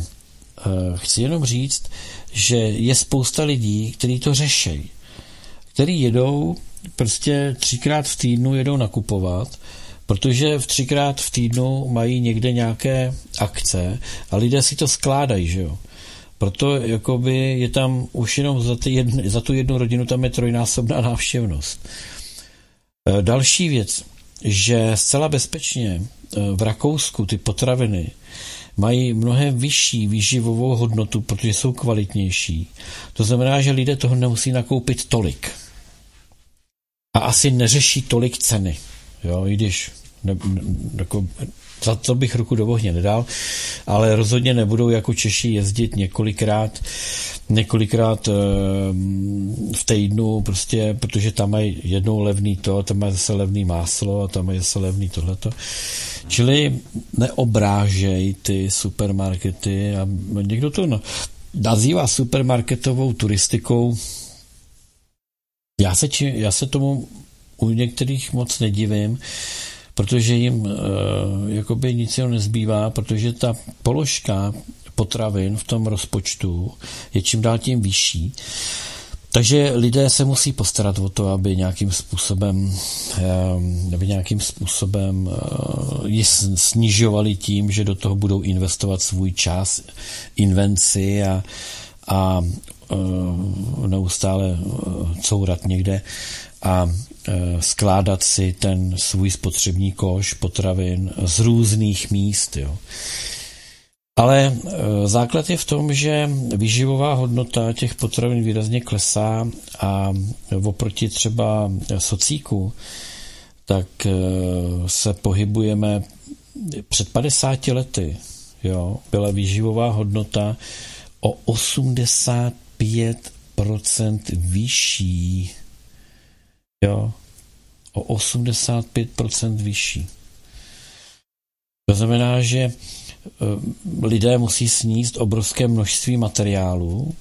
chci jenom říct, že je spousta lidí, kteří to řeší, kteří jedou prostě třikrát v týdnu jedou nakupovat, protože v třikrát v týdnu mají někde nějaké akce a lidé si to skládají, že jo. Proto jakoby je tam už jenom za, ty jedn, za tu jednu rodinu tam je trojnásobná návštěvnost. E, další věc, že zcela bezpečně e, v Rakousku ty potraviny mají mnohem vyšší výživovou hodnotu, protože jsou kvalitnější. To znamená, že lidé toho nemusí nakoupit tolik. A asi neřeší tolik ceny. Jo, i když ne, ne, jako, za to bych ruku do ohně nedal, ale rozhodně nebudou jako Češi jezdit několikrát několikrát eh, v týdnu, prostě, protože tam mají jednou levný to, tam mají zase levný máslo a tam mají zase levný tohleto. Čili neobrážej ty supermarkety a někdo to nazývá supermarketovou turistikou. Já se, či, já se tomu u některých moc nedivím, protože jim e, jakoby nic jiného nezbývá, protože ta položka potravin v tom rozpočtu je čím dál tím vyšší. Takže lidé se musí postarat o to, aby nějakým způsobem, ehm, aby nějakým způsobem eh, ji snižovali tím, že do toho budou investovat svůj čas, invenci a, a eh, neustále eh, courat někde a skládat si ten svůj spotřební koš potravin z různých míst. Jo. Ale e, základ je v tom, že výživová hodnota těch potravin výrazně klesá a oproti třeba socíku, tak e, se pohybujeme před 50 lety. Jo, byla výživová hodnota o 85% vyšší. Jo, o 85% vyšší. To znamená, že lidé musí sníst obrovské množství materiálu,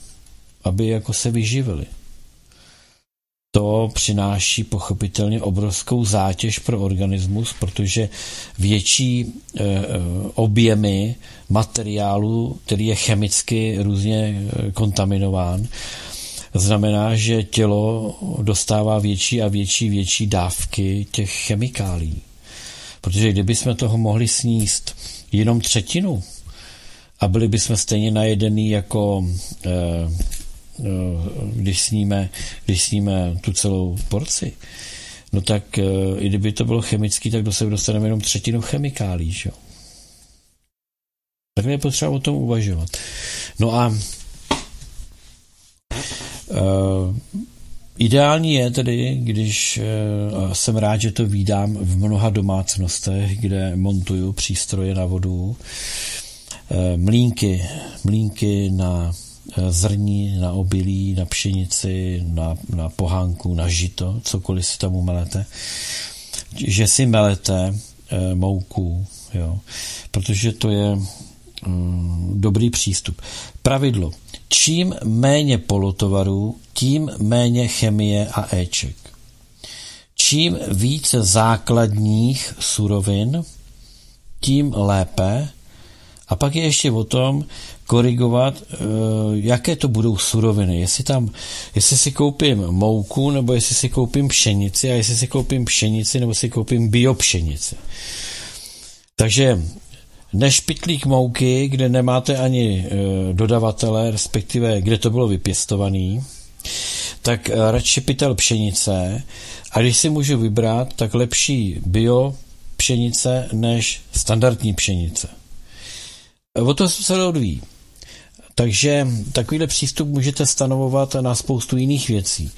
aby jako se vyživili. To přináší pochopitelně obrovskou zátěž pro organismus, protože větší e, objemy materiálu, který je chemicky různě kontaminován, znamená, že tělo dostává větší a větší, větší dávky těch chemikálí. Protože kdyby jsme toho mohli sníst jenom třetinu a byli bychom stejně najedený jako eh, eh, když sníme, když sníme tu celou porci, no tak eh, i kdyby to bylo chemický, tak do sebe dostaneme jenom třetinu chemikálí, že? Takhle je potřeba o tom uvažovat. No a Ideální je tedy, když uh, jsem rád, že to vídám v mnoha domácnostech, kde montuju přístroje na vodu, uh, mlínky, mlínky na uh, zrní, na obilí, na pšenici, na, na pohánku, na žito, cokoliv si tam umelete, že si melete mouku, jo, protože to je um, dobrý přístup. Pravidlo. Čím méně polotovarů, tím méně chemie a éček. Čím více základních surovin, tím lépe. A pak je ještě o tom korigovat, eh, jaké to budou suroviny. Jestli, tam, jestli si koupím mouku, nebo jestli si koupím pšenici, a jestli si koupím pšenici, nebo si koupím biopšenici. Takže než pitlík mouky, kde nemáte ani e, dodavatele, respektive kde to bylo vypěstovaný, tak e, radši pytel pšenice a když si můžu vybrat, tak lepší bio pšenice než standardní pšenice. O to se odvíjí. Takže takovýhle přístup můžete stanovovat na spoustu jiných věcí.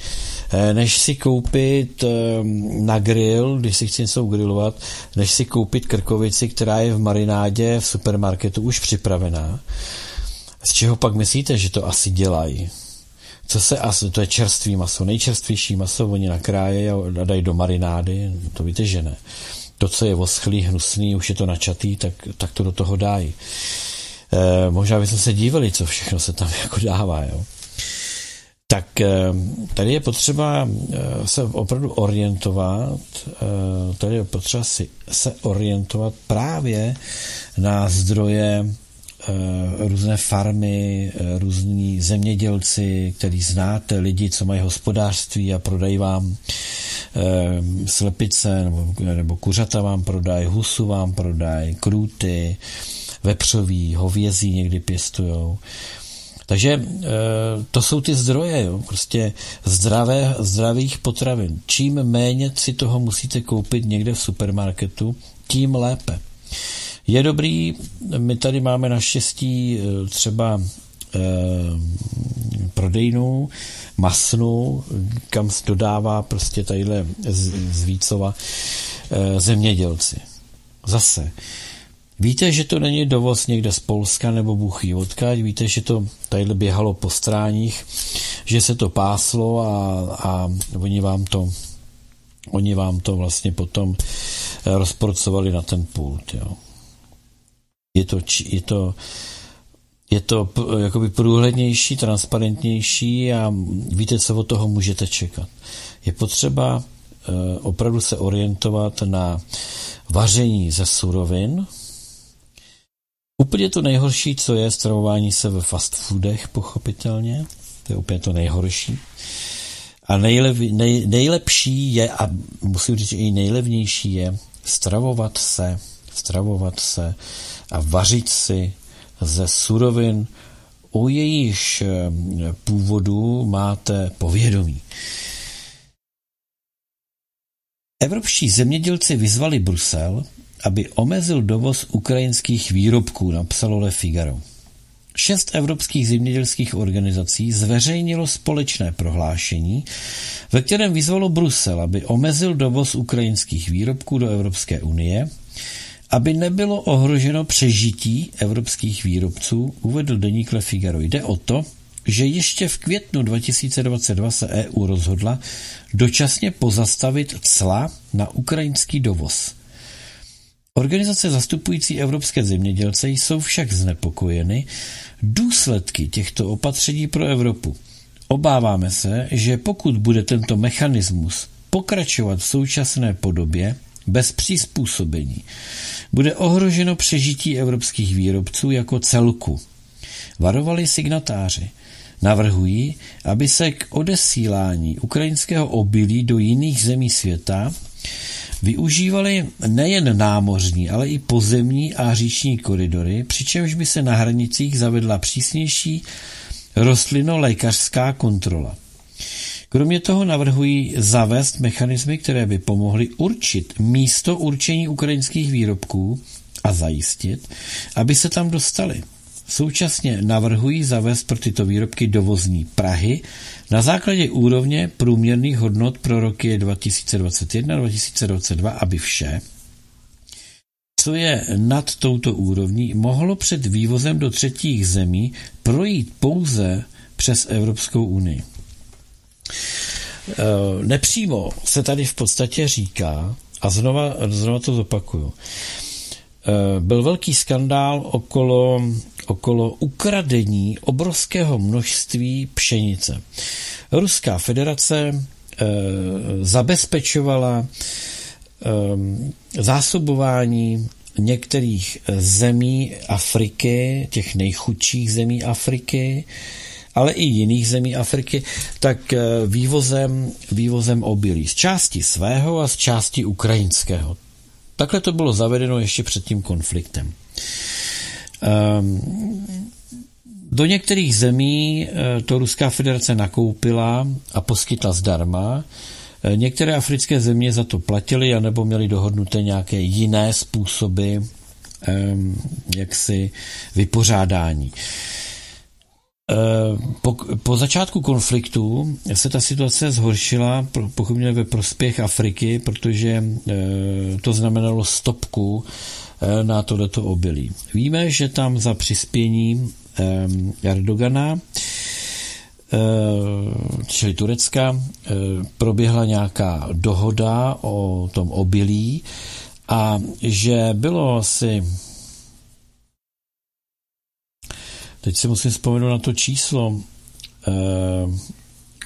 Eh, než si koupit ehm, na grill, když si chci něco grilovat, než si koupit krkovici, která je v marinádě v supermarketu už připravená. Z čeho pak myslíte, že to asi dělají? Co se asi, to je čerstvý maso, nejčerstvější maso, oni nakráje a dají do marinády, to víte, že ne. To, co je voschlý, hnusný, už je to načatý, tak, tak to do toho dají. E, možná bychom se dívali, co všechno se tam jako dává, jo. Tak eh, tady je potřeba eh, se opravdu orientovat, eh, tady je potřeba si se orientovat právě na zdroje různé farmy, různí zemědělci, který znáte, lidi, co mají hospodářství a prodají vám slepice nebo, nebo kuřata vám prodají, husu vám prodají, krůty, vepřový, hovězí někdy pěstujou. Takže eh, to jsou ty zdroje, jo, prostě zdravé, zdravých potravin. Čím méně si toho musíte koupit někde v supermarketu, tím lépe. Je dobrý, my tady máme naštěstí eh, třeba eh, prodejnu, masnu, kam dodává prostě tadyhle z, z Vícova eh, zemědělci. Zase, Víte, že to není dovoz někde z Polska nebo buchý odkaď, víte, že to tadyhle běhalo po stráních, že se to páslo a, a oni vám to oni vám to vlastně potom eh, rozporcovali na ten pult. Jo. Je to, je to, je to jakoby průhlednější, transparentnější a víte, co od toho můžete čekat. Je potřeba eh, opravdu se orientovat na vaření ze surovin, Úplně to nejhorší, co je stravování se ve fast foodech, pochopitelně. to je úplně to nejhorší. A nejlev, nej, nejlepší je, a musím říct, že i nejlevnější je stravovat se, stravovat se a vařit si ze surovin, o jejíž eh, původu máte povědomí. Evropští zemědělci vyzvali Brusel, aby omezil dovoz ukrajinských výrobků, napsalo Le Figaro. Šest evropských zemědělských organizací zveřejnilo společné prohlášení, ve kterém vyzvalo Brusel, aby omezil dovoz ukrajinských výrobků do Evropské unie, aby nebylo ohroženo přežití evropských výrobců, uvedl deník Le Figaro. Jde o to, že ještě v květnu 2022 se EU rozhodla dočasně pozastavit cla na ukrajinský dovoz. Organizace zastupující evropské zemědělce jsou však znepokojeny důsledky těchto opatření pro Evropu. Obáváme se, že pokud bude tento mechanismus pokračovat v současné podobě bez přizpůsobení, bude ohroženo přežití evropských výrobců jako celku. Varovali signatáři. Navrhují, aby se k odesílání ukrajinského obilí do jiných zemí světa využívali nejen námořní, ale i pozemní a říční koridory, přičemž by se na hranicích zavedla přísnější rostlinolékařská kontrola. Kromě toho navrhují zavést mechanismy, které by pomohly určit místo určení ukrajinských výrobků a zajistit, aby se tam dostali. Současně navrhují zavést pro tyto výrobky dovozní Prahy na základě úrovně průměrných hodnot pro roky 2021-2022, aby vše, co je nad touto úrovní, mohlo před vývozem do třetích zemí projít pouze přes Evropskou unii. E, nepřímo se tady v podstatě říká, a znova, znova to zopakuju, e, byl velký skandál okolo okolo ukradení obrovského množství pšenice. Ruská federace e, zabezpečovala e, zásobování některých zemí Afriky, těch nejchudších zemí Afriky, ale i jiných zemí Afriky, tak eh, vývozem, vývozem obilí. Z části svého a z části ukrajinského. Takhle to bylo zavedeno ještě před tím konfliktem. Ehm, do některých zemí eh, to Ruská federace nakoupila a poskytla zdarma. Eh, některé africké země za to platily anebo měly dohodnuté nějaké jiné způsoby ehm, jaksi vypořádání. Ehm, po, po začátku konfliktu se ta situace zhoršila pochopně ve prospěch Afriky, protože eh, to znamenalo stopku na tohleto obilí. Víme, že tam za přispění Erdogana eh, čili Turecka, eh, proběhla nějaká dohoda o tom obilí a že bylo asi teď si musím vzpomenout na to číslo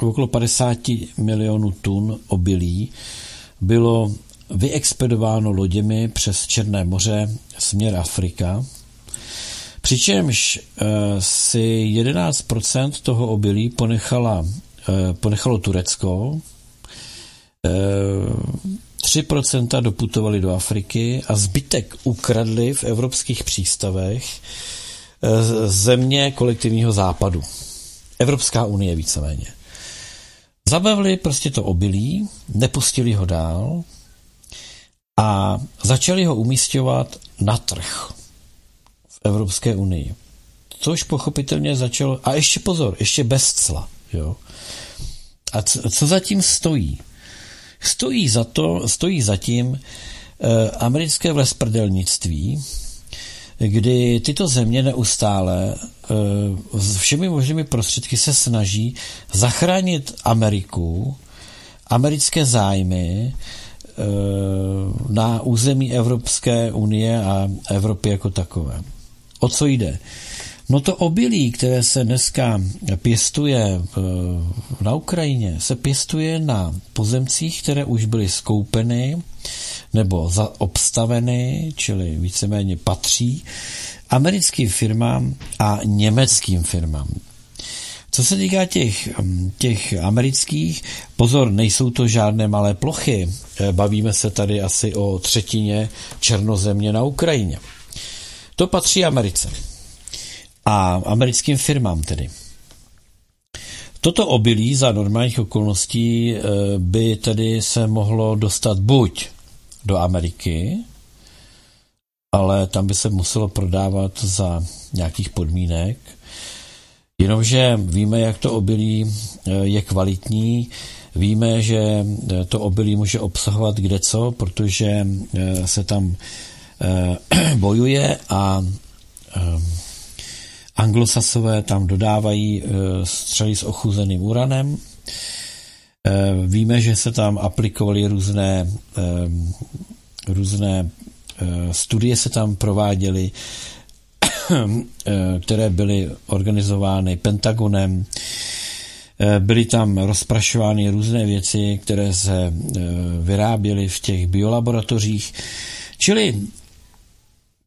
okolo 50 milionů tun obilí bylo vyexpedováno loděmi přes Černé moře směr Afrika, přičemž eh, si 11% toho obilí ponechala, eh, ponechalo Turecko, 3% eh, doputovali do Afriky a zbytek ukradli v evropských přístavech země kolektivního západu. Evropská unie víceméně. Zabavili prostě to obilí, nepustili ho dál, a začali ho umístěvat na trh v Evropské unii. Což pochopitelně začalo, a ještě pozor, ještě bez cla. Jo. A co, co zatím stojí? Stojí za to, stojí zatím eh, americké vlesprdelnictví, kdy tyto země neustále eh, s všemi možnými prostředky se snaží zachránit Ameriku, americké zájmy, Eh, na území Evropské unie a Evropy jako takové. O co jde? No to obilí, které se dneska pěstuje na Ukrajině, se pěstuje na pozemcích, které už byly skoupeny nebo obstaveny, čili víceméně patří americkým firmám a německým firmám. Co se týká těch, těch amerických, pozor, nejsou to žádné malé plochy. Eh, bavíme se tady asi o třetině černozemě na Ukrajině. To patří Americe. A americkým firmám tedy. Toto obilí za normálních okolností eh, by tedy se mohlo dostat buď do Ameriky, ale tam by se muselo prodávat za nějakých podmínek, Jenomže víme, jak to obilí eh, je kvalitní, víme, že eh, to obilí může obsahovat kde co, protože eh, se tam bojuje a anglosasové tam dodávají střely s ochuzeným uranem. Víme, že se tam aplikovaly různé, různé studie se tam prováděly, které byly organizovány Pentagonem. Eh, byly tam rozprašovány různé věci, které se eh, vyráběly v těch biolaboratořích. Čili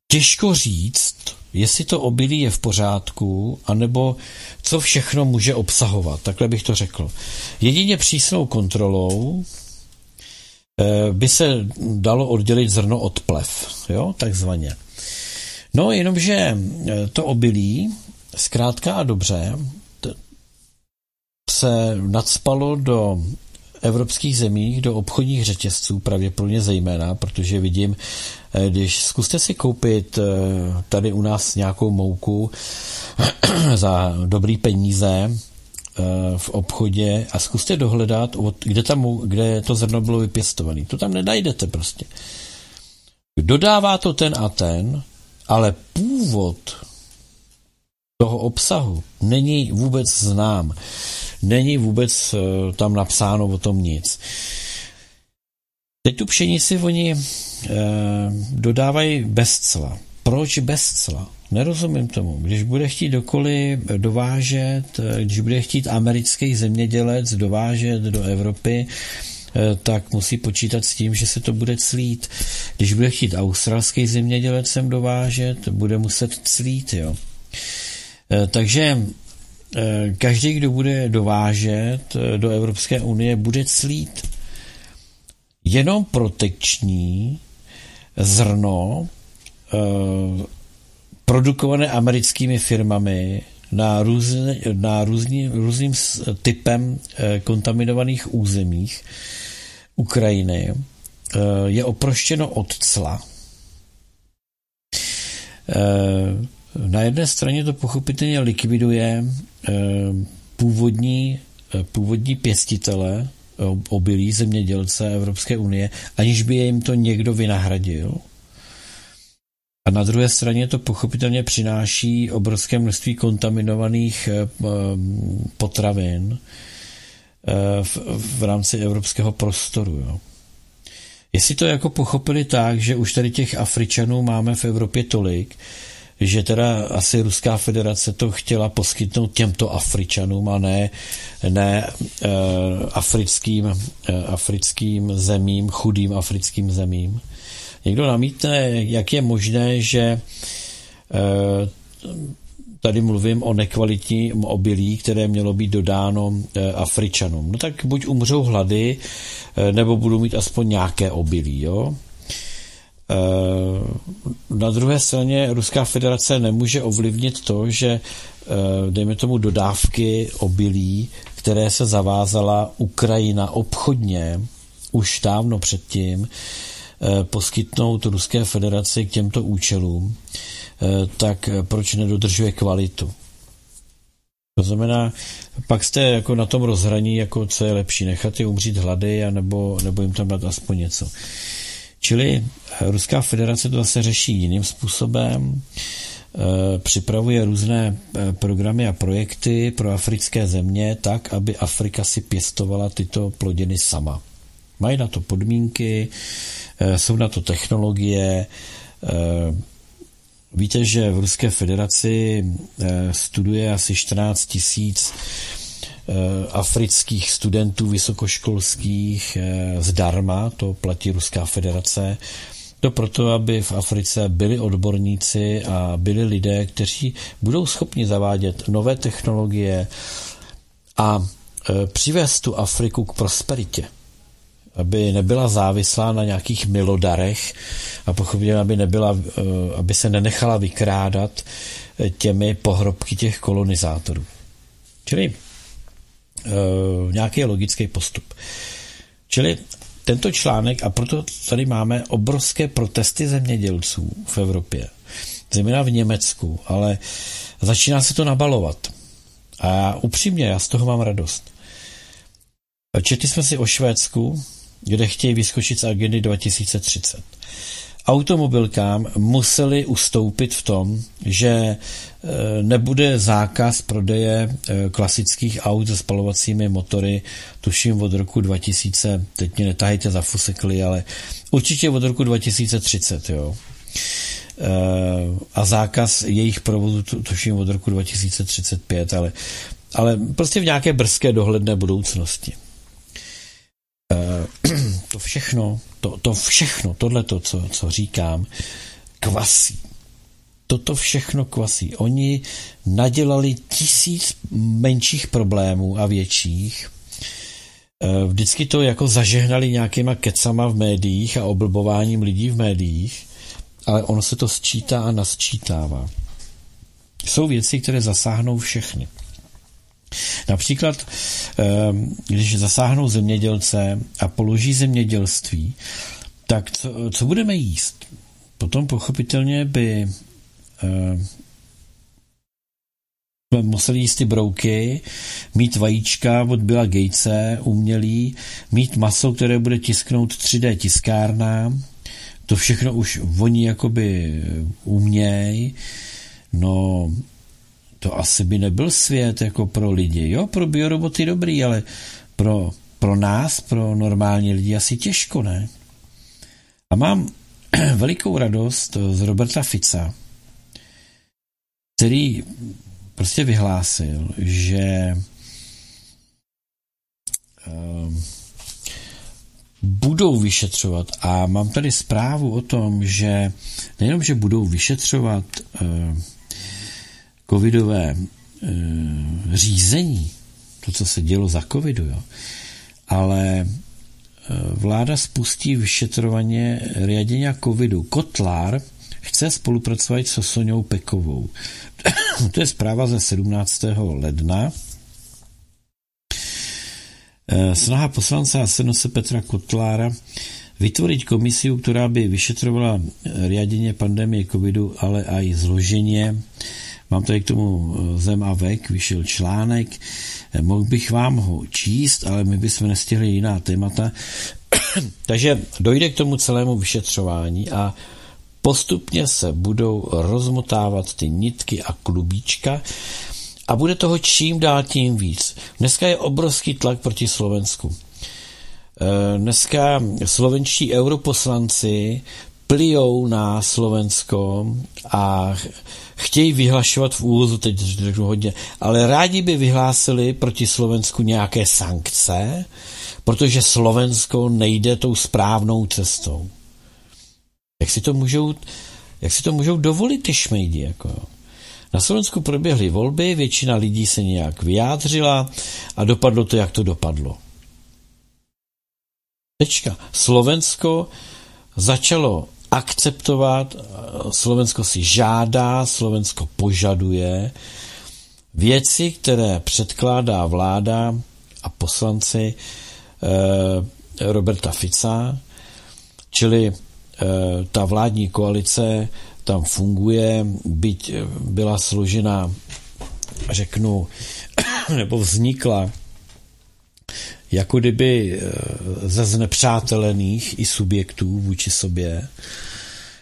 těžko říct, jestli to obilí je v pořádku, anebo co všechno může obsahovat. Takhle bych to řekl. Jedině přísnou kontrolou by se dalo oddělit zrno od plev, jo, takzvaně. No, jenomže eh, to obilí, zkrátka a dobře, se nadspalo do evropských zemích, do obchodních řetězců, pravděpodobně zejména, protože vidím, eh, když zkuste si koupit eh, tady u nás nějakou mouku za dobrý peníze v obchodě a zkuste dohledat, kde, tam, kde to zrno bylo vypěstované. To tam nenajdete prostě. Dodává to ten a ten, ale původ toho obsahu není vůbec znám. Není vůbec eh, tam napsáno o tom nic. Teď tu pšenici oni e, dodávají bez cla. Proč bez cla? Nerozumím tomu. Když bude chtít dokoliv dovážet, eh, když bude chtít americký zemědělec dovážet do Evropy Eh, tak musí počítat s tím, že se to bude clít. Když bude chtít australský zemědělec sem dovážet, bude muset clít, jo. Eh, takže eh, každý, kdo bude dovážet do Evropské unie, bude clít. Jenom protekční zrno produkované americkými firmami na, různý, na různý, různým typem kontaminovaných územích Ukrajiny eh, je oproštěno od cla. Eh, na jedné straně to pochopitelně likviduje eh, původní, původní pěstitele obilí zemědělce Evropské unie, aniž by jim to někdo vynahradil. A na druhé straně to pochopitelně přináší obrovské množství kontaminovaných potravin, Eh, v, v rámci evropského prostoru. Jo. Jestli to jako pochopili tak, že už tady těch Afričanů máme v Evropě tolik, že teda asi Ruská federace to chtěla poskytnout těmto Afričanům a ne, ne e, africkým, e, africkým zemím, chudým africkým zemím. Někdo namítne, jak je možné, že e, tady mluvím o nekvalitním obilí, které mělo být dodáno eh, Afričanům. No tak buď umřou hlady, eh, nebo budou mít aspoň nějaké obilí, jo. Eh, na druhé straně Ruská federace nemůže ovlivnit to, že dejme tomu dodávky obilí, které se zavázala Ukrajina obchodně už dávno předtím, poskytnout Ruské federaci k těmto účelům, Eh, tak proč nedodržuje kvalitu? To znamená, pak jste jako na tom rozhraní, jako co je lepší, nechat je umřít hlady, anebo, nebo jim tam dát aspoň něco. Čili eh, Ruská federace to zase řeší jiným způsobem, eh, připravuje různé programy a projekty pro africké země tak, aby Afrika si pěstovala tyto plodiny sama. Mají na to podmínky, jsou na to technologie, Víte, že v Ruské federaci eh, studuje asi 14 tisíc eh, afrických studentů vysokoškolských eh, zdarma, to platí Ruská federace. To proto, aby v Africe byli odborníci a byli lidé, kteří budou schopni zavádět nové technologie, a přivést tu Afriku k prosperitě, aby nebyla závislá na nějakých milodarech a pochopitelně, aby, nebyla, e, aby se nenechala vykrádat e, těmi pohrobky těch kolonizátorů. Čili nějaký logický postup. Čili tento článek, a proto tady máme obrovské protesty zemědělců v Evropě, zejména v Německu, ale začíná se to nabalovat. A upřímně, já z toho mám radost. Četli jsme si o Švédsku, kde chtějí vyskočit z agendy 2030. Automobilkám museli ustoupit v tom, že e, nebude zákaz prodeje e, klasických aut se spalovacími motory, tuším od roku 2000, teď mě netahejte za fusekly, ale určitě od roku 2030, jo. E, a zákaz jejich provozu tuším od roku 2035, ale, ale prostě v nějaké brzké dohledné budoucnosti. To všechno, to, to všechno, tohle to, co, co říkám, kvasí. Toto všechno kvasí. Oni nadělali tisíc menších problémů a větších. Vždycky to jako zažehnali nějakýma kecama v médiích a oblbováním lidí v médiích ale ono se to sčítá a nasčítává. Jsou věci, které zasáhnou všechny. Například, ehm, když zasáhnou zemědělce a položí zemědělství, tak co, co budeme jíst? Potom pochopitelně by ehm, museli jíst ty brouky, mít vajíčka od Billa Gatese, umělý, mít maso, které bude tisknout 3D tiskárna, to všechno už oni jakoby umějí, no to asi by nebyl svět jako pro lidi. Jo, pro bioroboty dobrý, ale pro, pro nás, pro normální lidi asi těžko, ne? A mám velikou radost z Roberta Fica, který prostě vyhlásil, že um, budou vyšetřovat a mám tady zprávu o tom, že nejenom, že budou vyšetřovat uh, covidové uh, řízení, to, co se dělo za covidu, jo, ale uh, vláda spustí vyšetřování riadenia covidu. Kotlár chce spolupracovat s Soňou Pekovou. to je zpráva ze 17. ledna Eh, snaha poslance a senose Petra Kotlára vytvoriť komisiu, která by vyšetrovala eh, riadenie pandemie covidu, ale aj zloženie. Mám tady k tomu eh, Zem a vek, vyšel článek, mohl bych vám ho číst, ale my bychom nestihli jiná témata. Takže dojde k tomu celému vyšetřování a postupně se budou rozmotávat ty nitky a klubíčka a bude toho čím dál tím víc. Dneska je obrovský tlak proti Slovensku. E, dneska slovenští europoslanci plijou na Slovensko a chtějí vyhlašovat v úvozu, teď řeknu hodně, ale rádi by vyhlásili proti Slovensku nějaké sankce, protože Slovensko nejde tou správnou cestou. Jak si to můžou, jak si to můžou dovolit ty šmejdi? Jako? Na Slovensku proběhly volby, většina lidí se nějak vyjádřila a dopadlo to, jak to dopadlo. Tečka. Slovensko začalo akceptovat, Slovensko si žádá, Slovensko požaduje věci, které předkládá vláda a poslanci eh, Roberta Fica, čili eh, ta vládní koalice tam funguje, byť byla složena, řeknu, nebo vznikla jako kdyby eh, ze znepřátelených i subjektů vůči sobě,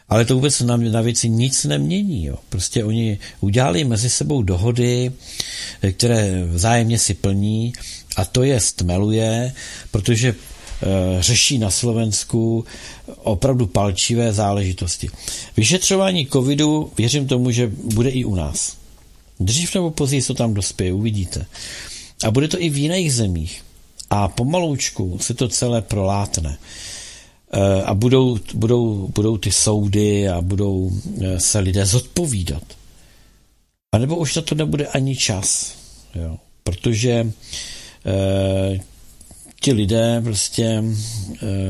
ale to vůbec na, na věci nic nemění. Jo. Prostě oni udělali mezi sebou dohody, eh, které vzájemně si plní a to je stmeluje, protože Eh, řeší na Slovensku opravdu palčivé záležitosti. Vyšetřování covidu, věřím tomu, že bude i u nás. Dřív nebo později to tam dospěje, uvidíte. A bude to i v jiných zemích. A pomaloučku se to celé prolátne. Eh, a budou, budou, budou ty soudy a budou eh, se lidé zodpovídat. A nebo už na to nebude ani čas. Jo. protože e, ti lidé prostě e,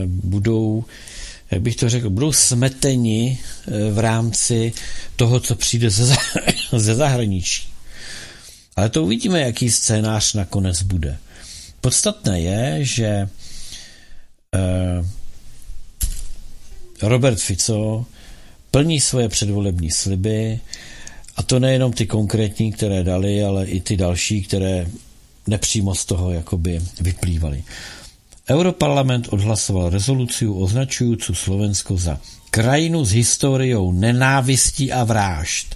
budou, jak bych to řekl, budou smeteni e, v rámci toho, co přijde ze, ze zahraničí. Ale to uvidíme, jaký scénář nakonec bude. Podstatné je, že e, Robert Fico plní svoje předvolební sliby, a to nejenom ty konkrétní, které dali, ale i ty další, které nepřímo z toho jakoby vyplývaly. Europarlament odhlasoval rezoluci označující Slovensko za krajinu s historiou nenávistí a vrážd.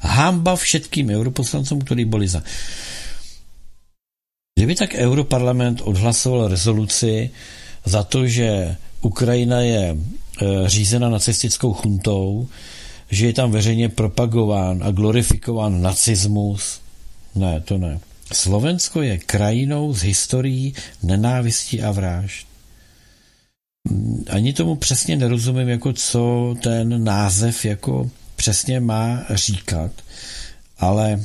Hamba všetkým europoslancům, kteří byli za. Kdyby tak Europarlament odhlasoval rezoluci za to, že Ukrajina je e, řízena nacistickou chuntou, že je tam veřejně propagován a glorifikován nacismus. Ne, to ne. Slovensko je krajinou z historií nenávistí a vražd. Ani tomu přesně nerozumím, jako co ten název jako přesně má říkat, ale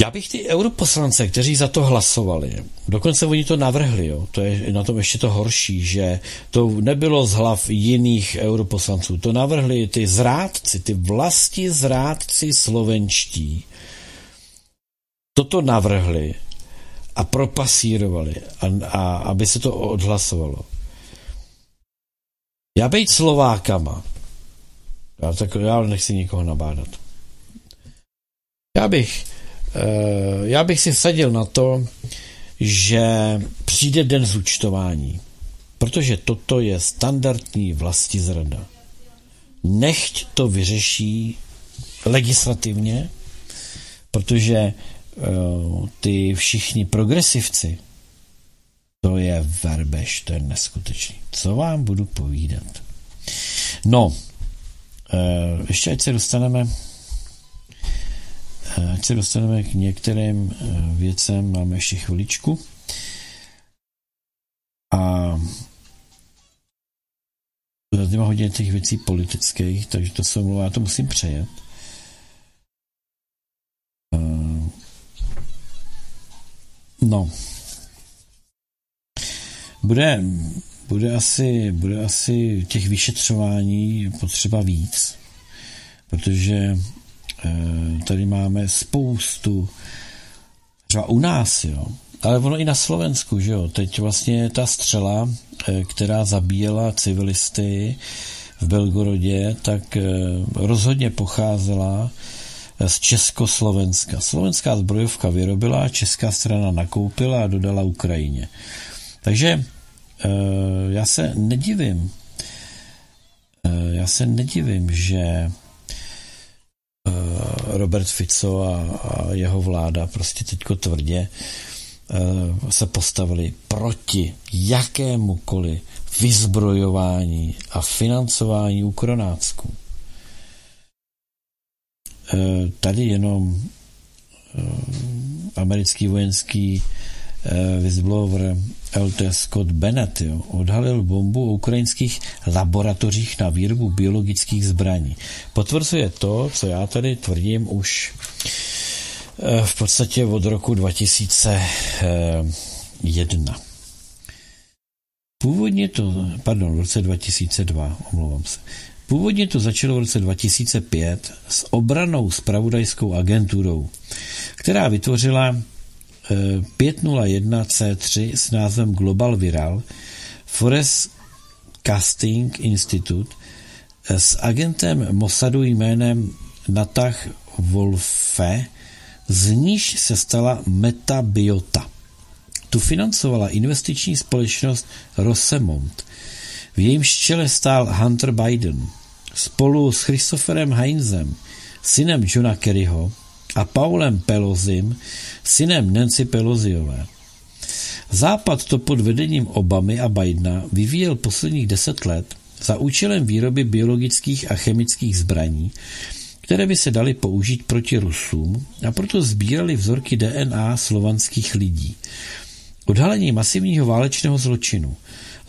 já bych ty europoslance, kteří za to hlasovali, dokonce oni to navrhli, jo, to je na tom ještě to horší, že to nebylo z hlav jiných europoslanců, to navrhli ty zrádci, ty vlasti zrádci slovenští. Toto navrhli a propasírovali, a, a, aby se to odhlasovalo. Já být Slovákama, já, tak, já nechci nikoho nabádat. Já bych já bych si vsadil na to, že přijde den zúčtování, protože toto je standardní vlasti zrada. Nechť to vyřeší legislativně, protože uh, ty všichni progresivci, to je verbež, to je neskutečný. Co vám budu povídat? No, uh, ještě ať se dostaneme Ať se dostaneme k některým eh, věcem, máme ještě chviličku. A tady má hodně těch věcí politických, takže to se omlouvá, já to musím přejet. Eh, no. Bude, bude, asi, bude asi těch vyšetřování potřeba víc, protože Eh, tady máme spoustu, třeba u nás, jo, ale ono i na Slovensku, že jo, teď vlastně ta střela, eh, která zabíjela civilisty v Belgorodě, tak eh, rozhodně pocházela z Československa. Slovenská zbrojovka vyrobila, česká strana nakoupila a dodala Ukrajině. Takže já se nedivím, já se nedivím, že Eh, Robert Fico a, a jeho vláda prostě teďko tvrdě eh, se postavili proti jakémukoliv vyzbrojování a financování ukronácků. Eh, tady jenom americký vojenský whistleblower LT Scott Bennett jo, odhalil bombu o ukrajinských laboratořích na výrobu biologických zbraní. Potvrzuje to, co já tady tvrdím už eh, v podstatě od roku 2001. Původně to, pardon, v roce 2002, omlouvám se. Původně to začalo v roce 2005 s obranou spravodajskou agenturou, která vytvořila 501C3 s názvem Global Viral Forest Casting Institute s agentem Mossadu jménem Natach Wolfe, z níž se stala Metabiota. Tu financovala investiční společnost Rosemont. V jejím čele stál Hunter Biden. Spolu s Christopherem Heinzem, synem Johna Kerryho, a Paulem Pelozim, synem Nancy Peloziové. Západ to pod vedením Obamy a Bidena vyvíjel posledních deset let za účelem výroby biologických a chemických zbraní, které by se daly použít proti Rusům a proto sbírali vzorky DNA slovanských lidí. Odhalení masivního válečného zločinu.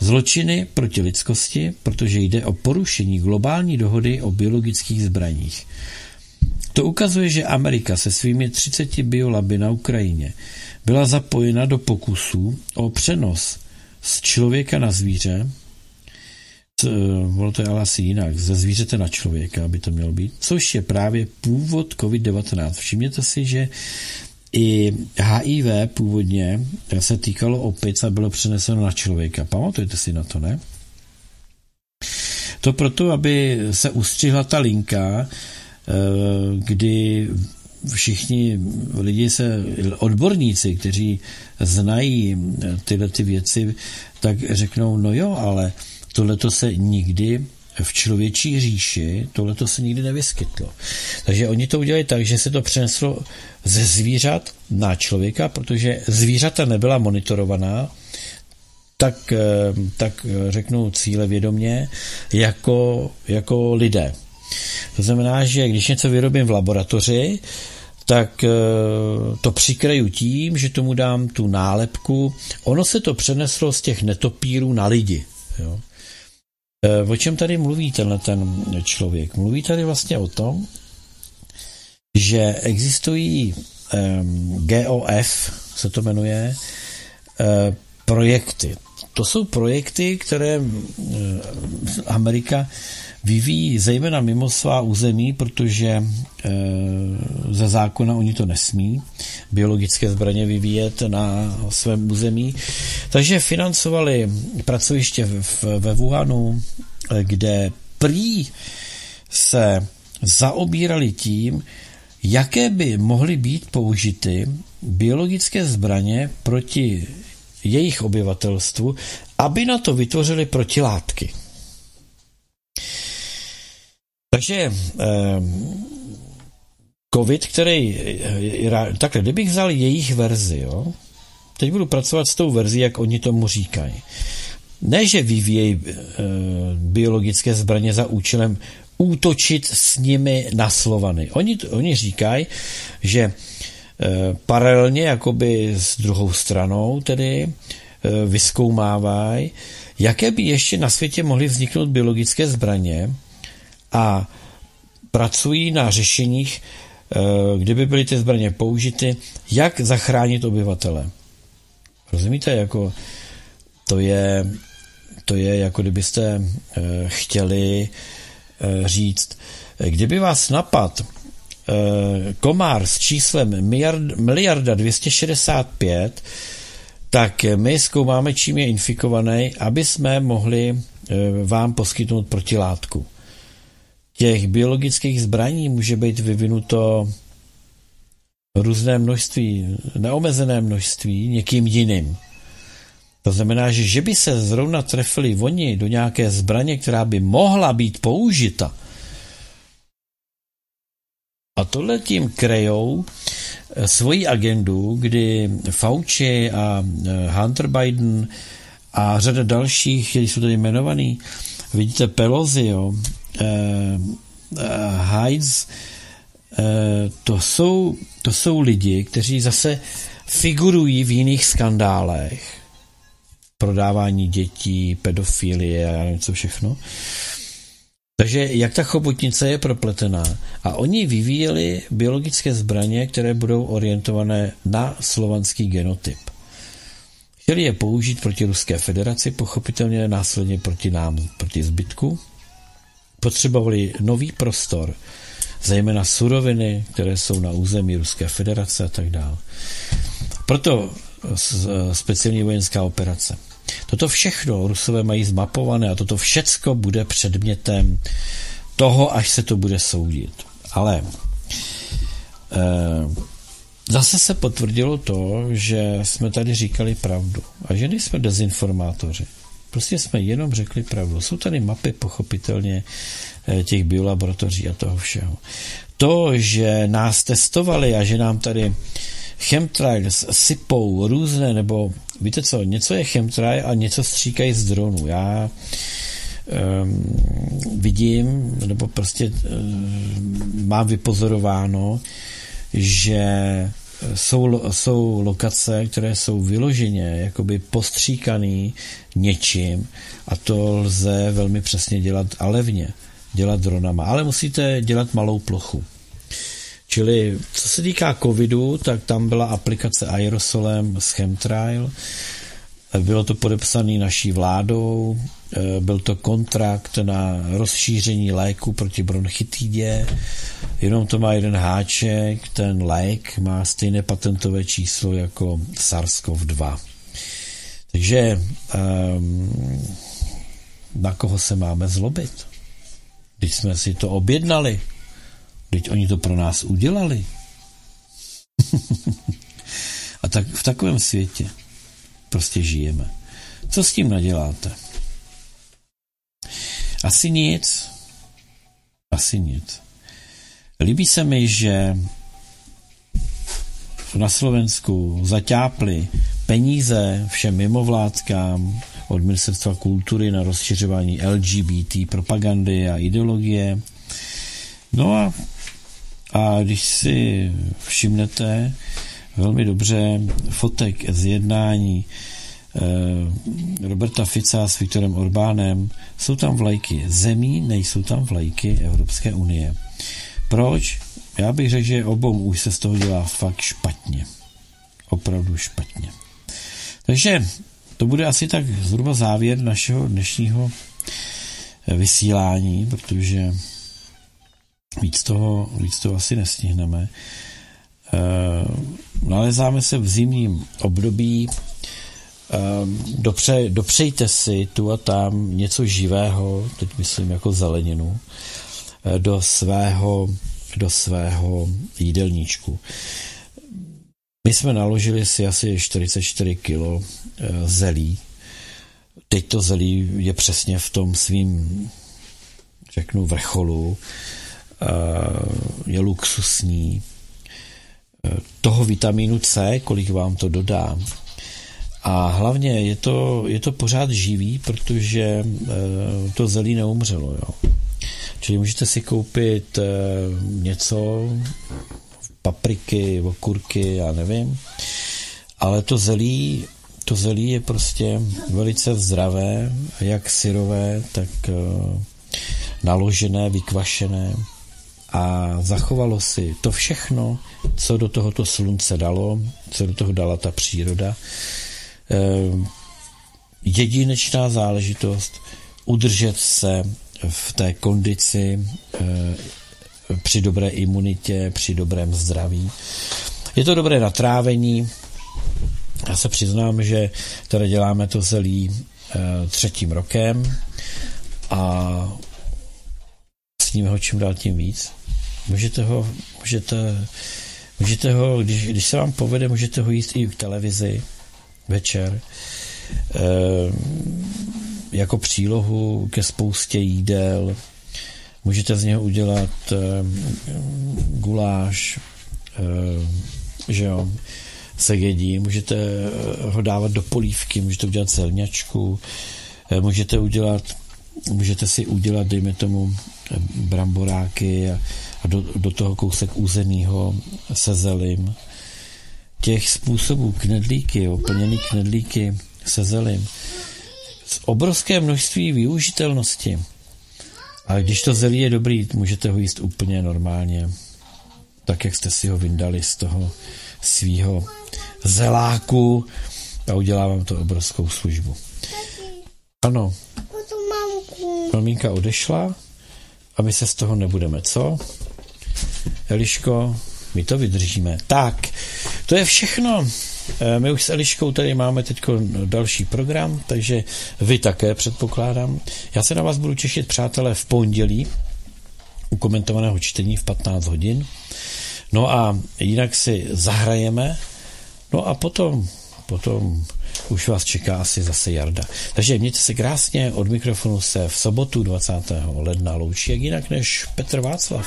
Zločiny proti lidskosti, protože jde o porušení globální dohody o biologických zbraních. To ukazuje, že Amerika se svými 30 biolaby na Ukrajině byla zapojena do pokusu o přenos z člověka na zvíře, bylo to je ale asi jinak, ze zvířete na člověka, aby to mělo být, což je právě původ COVID-19. Všimněte si, že i HIV původně se týkalo opic a bylo přeneseno na člověka. Pamatujete si na to, ne? To proto, aby se ustřihla ta linka, eh, kdy všichni lidi se, odborníci, kteří znají tyhle ty věci, tak řeknou, no jo, ale tohleto se nikdy v člověčí říši tohleto se nikdy nevyskytlo. Takže oni to udělali tak, že se to přeneslo ze zvířat na člověka, protože zvířata nebyla monitorovaná, tak, eh, tak eh, řeknu cíle vědomě, jako, jako lidé. To znamená, že když něco vyrobím v laboratoři, tak eh, to přikraju tím, že tomu dám tu nálepku. Ono se to přeneslo z těch netopírů na lidi. Jo. O čem tady mluví tenhle ten člověk? Mluví tady vlastně o tom, že existují um, GOF, se to jmenuje, uh, projekty. To jsou projekty, které Amerika vyvíjí zejména mimo svá území, protože uh, ze zákona oni to nesmí biologické zbraně vyvíjet na svém území. Takže financovali pracoviště ve Wuhanu, kde prý se zaobírali tím, jaké by mohly být použity biologické zbraně proti jejich obyvatelstvu, aby na to vytvořili protilátky. Takže eh, COVID, který, eh, takhle, kdybych vzal jejich verzi, jo, teď budu pracovat s tou verzí, jak oni tomu říkají. Ne, že vyvíjejí e, biologické zbraně za účelem útočit s nimi na Slovany. Oni, oni říkají, že e, paralelně jakoby s druhou stranou tedy e, vyskoumávají, jaké by ještě na světě mohly vzniknout biologické zbraně a pracují na řešeních, e, kdyby byly ty zbraně použity, jak zachránit obyvatele. Rozumíte, jako to je, to je jako kdybyste chtěli Eh, říct, kdyby vás napad eh, komár s číslem miliarda 265, tak my zkoumáme, čím je infikovaný, aby jsme mohli eh, vám poskytnout protilátku. Těch biologických zbraní může být vyvinuto různé množství, neomezené množství někým jiným. To znamená, že, že by se zrovna trefili oni do nějaké zbraně, která by mohla být použita, a tohle tím krejou eh, svoji agendu, kdy Fauci a eh, Hunter Biden a řada dalších, kteří jsou tady jmenovaný, vidíte Pelosi, jo, eh, Heids, to jsou, to jsou lidi, kteří zase figurují v jiných skandálech prodávání dětí, pedofilie a nevím co všechno. Takže jak ta chobotnice je propletená. A oni vyvíjeli biologické zbraně, které budou orientované na slovanský genotyp. Chtěli je použít proti Ruské federaci, pochopitelně následně proti nám, proti zbytku. Potřebovali nový prostor, zejména suroviny, které jsou na území Ruské federace a tak dále. Proto speciální vojenská operace. Toto všechno Rusové mají zmapované a toto všecko bude předmětem toho, až se to bude soudit. Ale eh, zase se potvrdilo to, že jsme tady říkali pravdu a že nejsme dezinformátoři. Prostě jsme jenom řekli pravdu. Jsou tady mapy pochopitelně eh, těch biolaboratoří a toho všeho. To, že nás testovali a že nám tady chemtrails sypou různé, nebo víte co, něco je chemtrail a něco stříkají z dronu. Já um, vidím, nebo prostě um, mám vypozorováno, že jsou, jsou lokace, které jsou vyloženě jakoby postříkaný něčím a to lze velmi přesně dělat a levně dělat dronama, ale musíte dělat malou plochu. Čili co se týká covidu, tak tam byla aplikace aerosolem z Chemtrail. Bylo to podepsané naší vládou, byl to kontrakt na rozšíření léku proti bronchitidě, jenom to má jeden háček, ten lék má stejné patentové číslo jako SARS-CoV-2. Takže um, na koho se máme zlobit? Když jsme si to objednali, Teď oni to pro nás udělali. A tak v takovém světě prostě žijeme. Co s tím naděláte? Asi nic. Asi nic. Líbí se mi, že na Slovensku zaťápli peníze všem mimovládkám od Ministerstva kultury na rozšiřování LGBT propagandy a ideologie. No a a když si všimnete velmi dobře fotek z jednání eh, Roberta Fica s Viktorem Orbánem, jsou tam vlajky zemí, nejsou tam vlajky Evropské unie. Proč? Já bych řekl, že obou už se z toho dělá fakt špatně. Opravdu špatně. Takže to bude asi tak zhruba závěr našeho dnešního vysílání, protože Víc toho, víc toho asi nestihneme. E, nalezáme se v zimním období. E, dopře, dopřejte si tu a tam něco živého, teď myslím jako zeleninu, e, do svého, do svého jídelníčku. My jsme naložili si asi 44 kilo zelí. Teď to zelí je přesně v tom svým, řeknu, vrcholu je luxusní, toho vitamínu C, kolik vám to dodá. A hlavně je to, je to pořád živý, protože e, to zelí neumřelo. Jo. Čili můžete si koupit e, něco, papriky, okurky, já nevím, ale to zelí, to zelí je prostě velice zdravé, jak syrové, tak e, naložené, vykvašené a zachovalo si to všechno, co do tohoto slunce dalo, co do toho dala ta příroda. Ehm, jedinečná záležitost udržet se v té kondici ehm, při dobré imunitě, při dobrém zdraví. Je to dobré na trávení. Já se přiznám, že tady děláme to zelí ehm, třetím rokem a sníme ho čím dál tím víc. Můžete ho, můžete, můžete ho, když, když se vám povede, můžete ho jíst i v televizi večer, e, jako přílohu ke spoustě jídel. Můžete z něho udělat e, guláš, e, že jo, se jedí, můžete ho dávat do polívky, můžete udělat zelňačku, můžete udělat, můžete si udělat, dejme tomu, bramboráky a, a do, do toho kousek územního se zelim. Těch způsobů knedlíky, oplněný knedlíky se zelim, z obrovské množství využitelnosti. A když to zelí je dobrý, můžete ho jíst úplně normálně, tak jak jste si ho vyndali z toho svýho zeláku a udělá vám to obrovskou službu. Ano. Mamínka odešla a my se z toho nebudeme, co? Eliško, my to vydržíme. Tak, to je všechno. Eh, my už s Eliškou tady máme teď další program, takže vy také předpokládám. Já se na vás budu těšit, přátelé, v pondělí u komentovaného čtení v 15 hodin. No a jinak si zahrajeme. No a potom, potom už vás čeká asi zase Jarda. Takže mějte se krásně, od mikrofonu se v sobotu 20. ledna loučí, jak jinak než Petr Václav.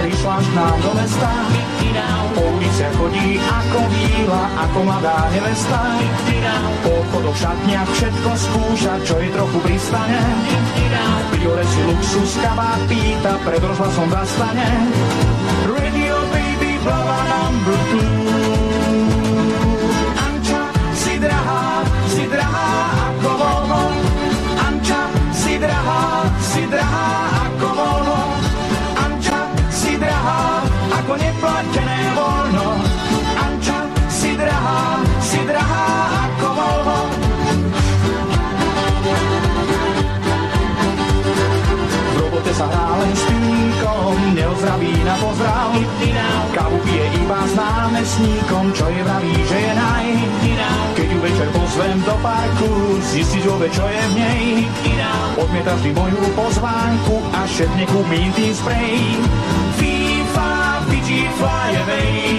prišla až nám do mesta. Po ulice chodí ako víla, ako mladá nevesta. Po chodoch šatniach všetko skúša, čo je trochu pristane. Priore si luxus kabát pýta, pred rozhlasom zastane. Radio baby, blava number two. bral. Kávu pije iba s námestníkom, čo je vraví, že je naj. Keď ju večer pozvem do parku, zistíš vôbec, čo je v nej. Odmieta vždy moju pozvánku a šepne kúpim tým sprej. FIFA, Fiji, fly away.